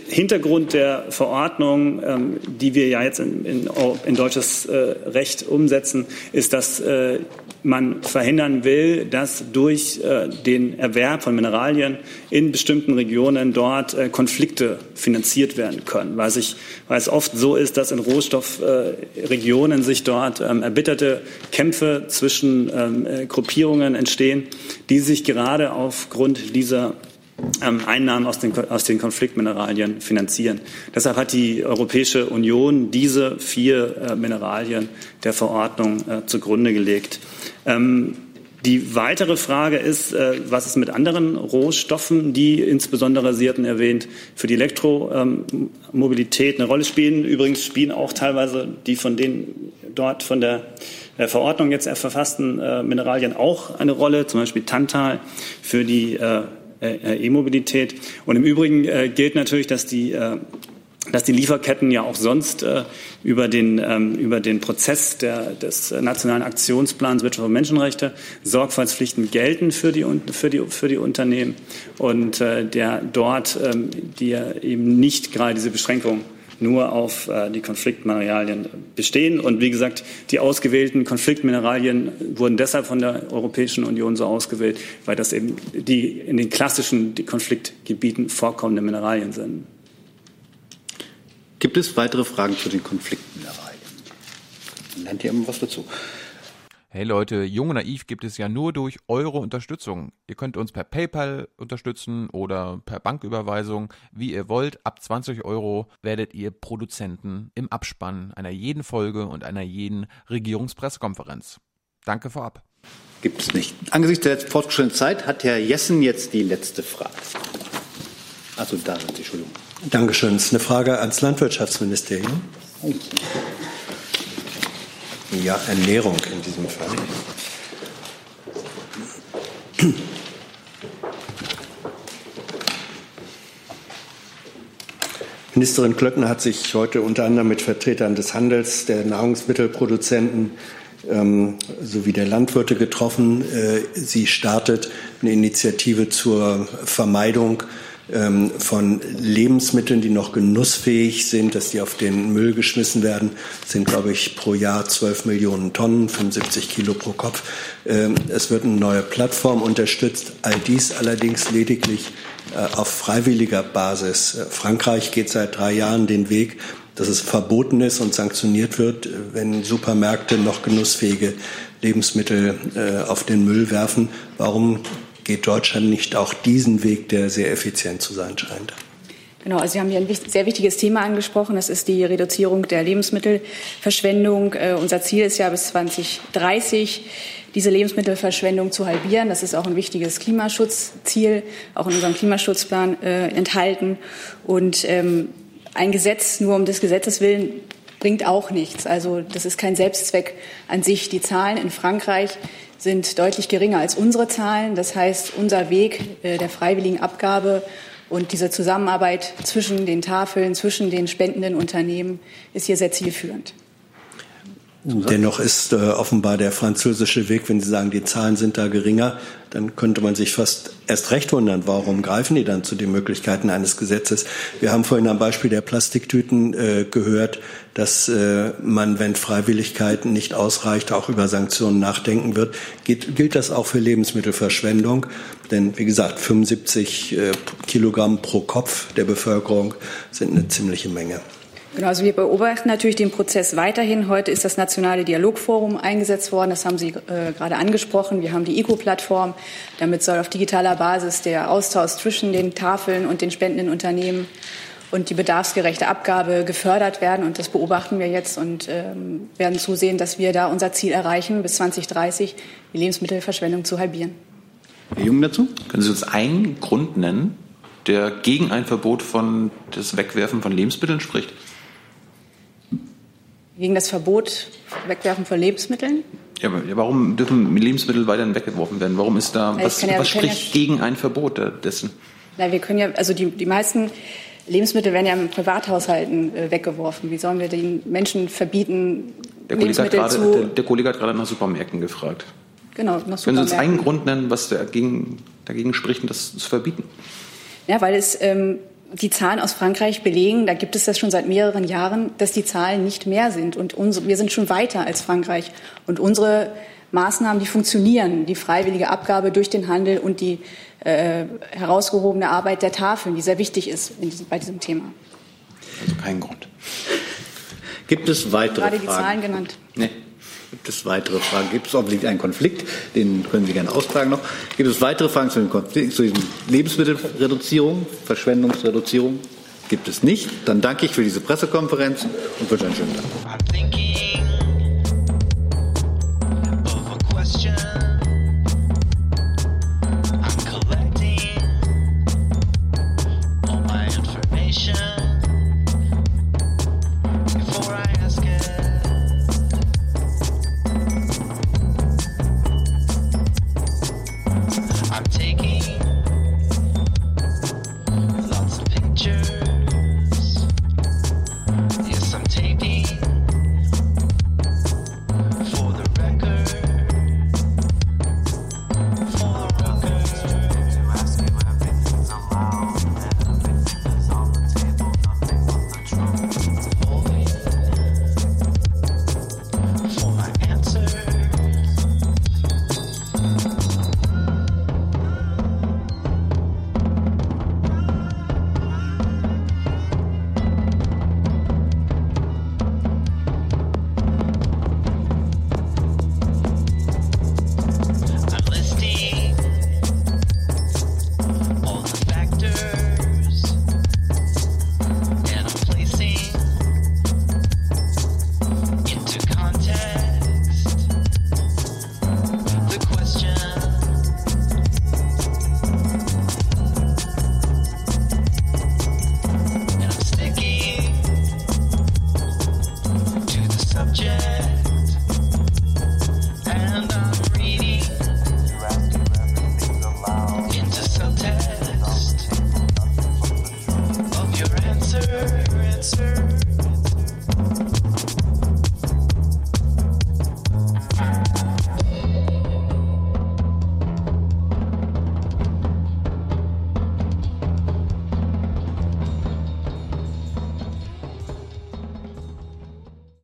Hintergrund der Verordnung, ähm, die wir ja jetzt in, deutsches äh, Recht umsetzen, ist, dass man verhindern will, dass durch den Erwerb von Mineralien in bestimmten Regionen dort Konflikte finanziert werden können, weil, sich, weil es oft so ist, dass in Rohstoffregionen sich dort erbitterte Kämpfe zwischen Gruppierungen entstehen, die sich gerade aufgrund dieser ähm, Einnahmen aus den, aus den Konfliktmineralien finanzieren. Deshalb hat die Europäische Union diese vier äh, Mineralien der Verordnung äh, zugrunde gelegt. Ähm, die weitere Frage ist, äh, was ist mit anderen Rohstoffen, die insbesondere, Sie hatten erwähnt, für die Elektromobilität eine Rolle spielen. Übrigens spielen auch teilweise die von den dort von der Verordnung jetzt verfassten äh, Mineralien auch eine Rolle, zum Beispiel Tantal für die E-Mobilität. Und im Übrigen gilt natürlich, dass die dass die Lieferketten ja auch sonst äh, über, den, ähm, über den Prozess der, des nationalen Aktionsplans Wirtschaft und Menschenrechte Sorgfaltspflichten gelten für die, für die, für die Unternehmen und äh, der dort ähm, die eben nicht gerade diese Beschränkung nur auf äh, die Konfliktmineralien bestehen. Und wie gesagt, die ausgewählten Konfliktmineralien wurden deshalb von der Europäischen Union so ausgewählt, weil das eben die in den klassischen Konfliktgebieten vorkommende Mineralien sind.
Gibt es weitere Fragen zu den Konfliktmineralien? Lernt ihr immer was dazu.
Hey Leute, Jung und Naiv gibt es ja nur durch eure Unterstützung. Ihr könnt uns per PayPal unterstützen oder per Banküberweisung, wie ihr wollt. Ab 20 Euro werdet ihr Produzenten im Abspann einer jeden Folge und einer jeden Regierungspressekonferenz. Danke vorab.
Gibt es nicht. Angesichts der fortgeschrittenen Zeit hat Herr Jessen jetzt die letzte Frage. Also da sind Sie, Entschuldigung.
Dankeschön. Das ist eine Frage ans Landwirtschaftsministerium. Ja, Ernährung in diesem Fall. Ministerin Klöckner hat sich heute unter anderem mit Vertretern des Handels, der Nahrungsmittelproduzenten ähm, sowie der Landwirte getroffen. Äh, sie startet eine Initiative zur Vermeidung ähm, von Lebensmitteln, die noch genussfähig sind, dass die auf den Müll geschmissen werden, sind, glaube ich, pro Jahr 12 Millionen Tonnen, 75 Kilo pro Kopf. Ähm, es wird eine neue Plattform unterstützt, all dies allerdings lediglich äh, auf freiwilliger Basis. Äh, Frankreich geht seit drei Jahren den Weg, dass es verboten ist und sanktioniert wird, äh, wenn Supermärkte noch genussfähige Lebensmittel auf den Müll werfen. Warum geht Deutschland nicht auch diesen Weg, der sehr effizient zu sein scheint?
Genau, also Sie haben hier ein sehr wichtiges Thema angesprochen. Das ist die Reduzierung der Lebensmittelverschwendung. Äh, unser Ziel ist ja bis 2030 diese Lebensmittelverschwendung zu halbieren. Das ist auch ein wichtiges Klimaschutzziel, auch in unserem Klimaschutzplan äh, enthalten. Und ähm, ein Gesetz nur um des Gesetzes willen bringt auch nichts. Also das ist kein Selbstzweck an sich. Die Zahlen in Frankreich sind deutlich geringer als unsere Zahlen. Das heißt, unser Weg äh, der freiwilligen Abgabe und diese Zusammenarbeit zwischen den Tafeln, zwischen den spendenden Unternehmen ist hier sehr zielführend.
Dennoch ist äh, offenbar der französische Weg, wenn Sie sagen, die Zahlen sind da geringer, dann könnte man sich fast erst recht wundern, warum greifen die dann zu den Möglichkeiten eines Gesetzes. Wir haben vorhin am Beispiel der Plastiktüten äh, gehört, dass äh, man, wenn Freiwilligkeit nicht ausreicht, auch über Sanktionen nachdenken wird. Geht, gilt das auch für Lebensmittelverschwendung? Denn wie gesagt, 75 äh, Kilogramm pro Kopf der Bevölkerung sind eine ziemliche Menge.
Genau, also wir beobachten natürlich den Prozess weiterhin. Heute ist das Nationale Dialogforum eingesetzt worden. Das haben Sie äh, gerade angesprochen. Wir haben die ECO-Plattform. Damit soll auf digitaler Basis der Austausch zwischen den Tafeln und den spendenden Unternehmen und die bedarfsgerechte Abgabe gefördert werden. Und das beobachten wir jetzt und ähm, werden zusehen, dass wir da unser Ziel erreichen, bis 2030 die Lebensmittelverschwendung zu halbieren.
Herr Jung dazu?
Können Sie uns einen Grund nennen,
der gegen ein Verbot von das Wegwerfen von Lebensmitteln spricht?
Gegen das Verbot Wegwerfen von Lebensmitteln?
Ja, aber warum dürfen Lebensmittel weiterhin weggeworfen werden? Warum ist da,
Ja,
was,
ja-
was spricht gegen ein Verbot dessen?
Na, wir können ja, also die, die meisten Lebensmittel werden ja in Privathaushalten äh, weggeworfen. Wie sollen wir den Menschen verbieten,
Der
Lebensmittel
gerade,
zu.
der, der Kollege hat gerade nach Supermärkten gefragt.
genau, nach
Können Sie uns
Supermärkten.
einen Grund nennen, was dagegen, dagegen spricht, das zu verbieten?
Ja, weil es ähm, die Zahlen aus Frankreich belegen, da gibt es das schon seit mehreren Jahren, dass die Zahlen nicht mehr sind. Und unsere, wir sind schon weiter als Frankreich. Und unsere Maßnahmen, die funktionieren, die freiwillige Abgabe durch den Handel und die äh, herausgehobene Arbeit der Tafeln, die sehr wichtig ist in diesem, bei diesem Thema.
Also kein Grund. Gibt es weitere
Gerade die
Fragen?
Zahlen genannt.
Nee.
Gibt es weitere Fragen? Gibt es offensichtlich einen Konflikt? Den können Sie gerne austragen noch. Gibt es weitere Fragen zu dem Konflikt, zu diesem Lebensmittelreduzierung, Verschwendungsreduzierung? Gibt es nicht. Dann danke ich für diese Pressekonferenz und wünsche einen schönen Tag.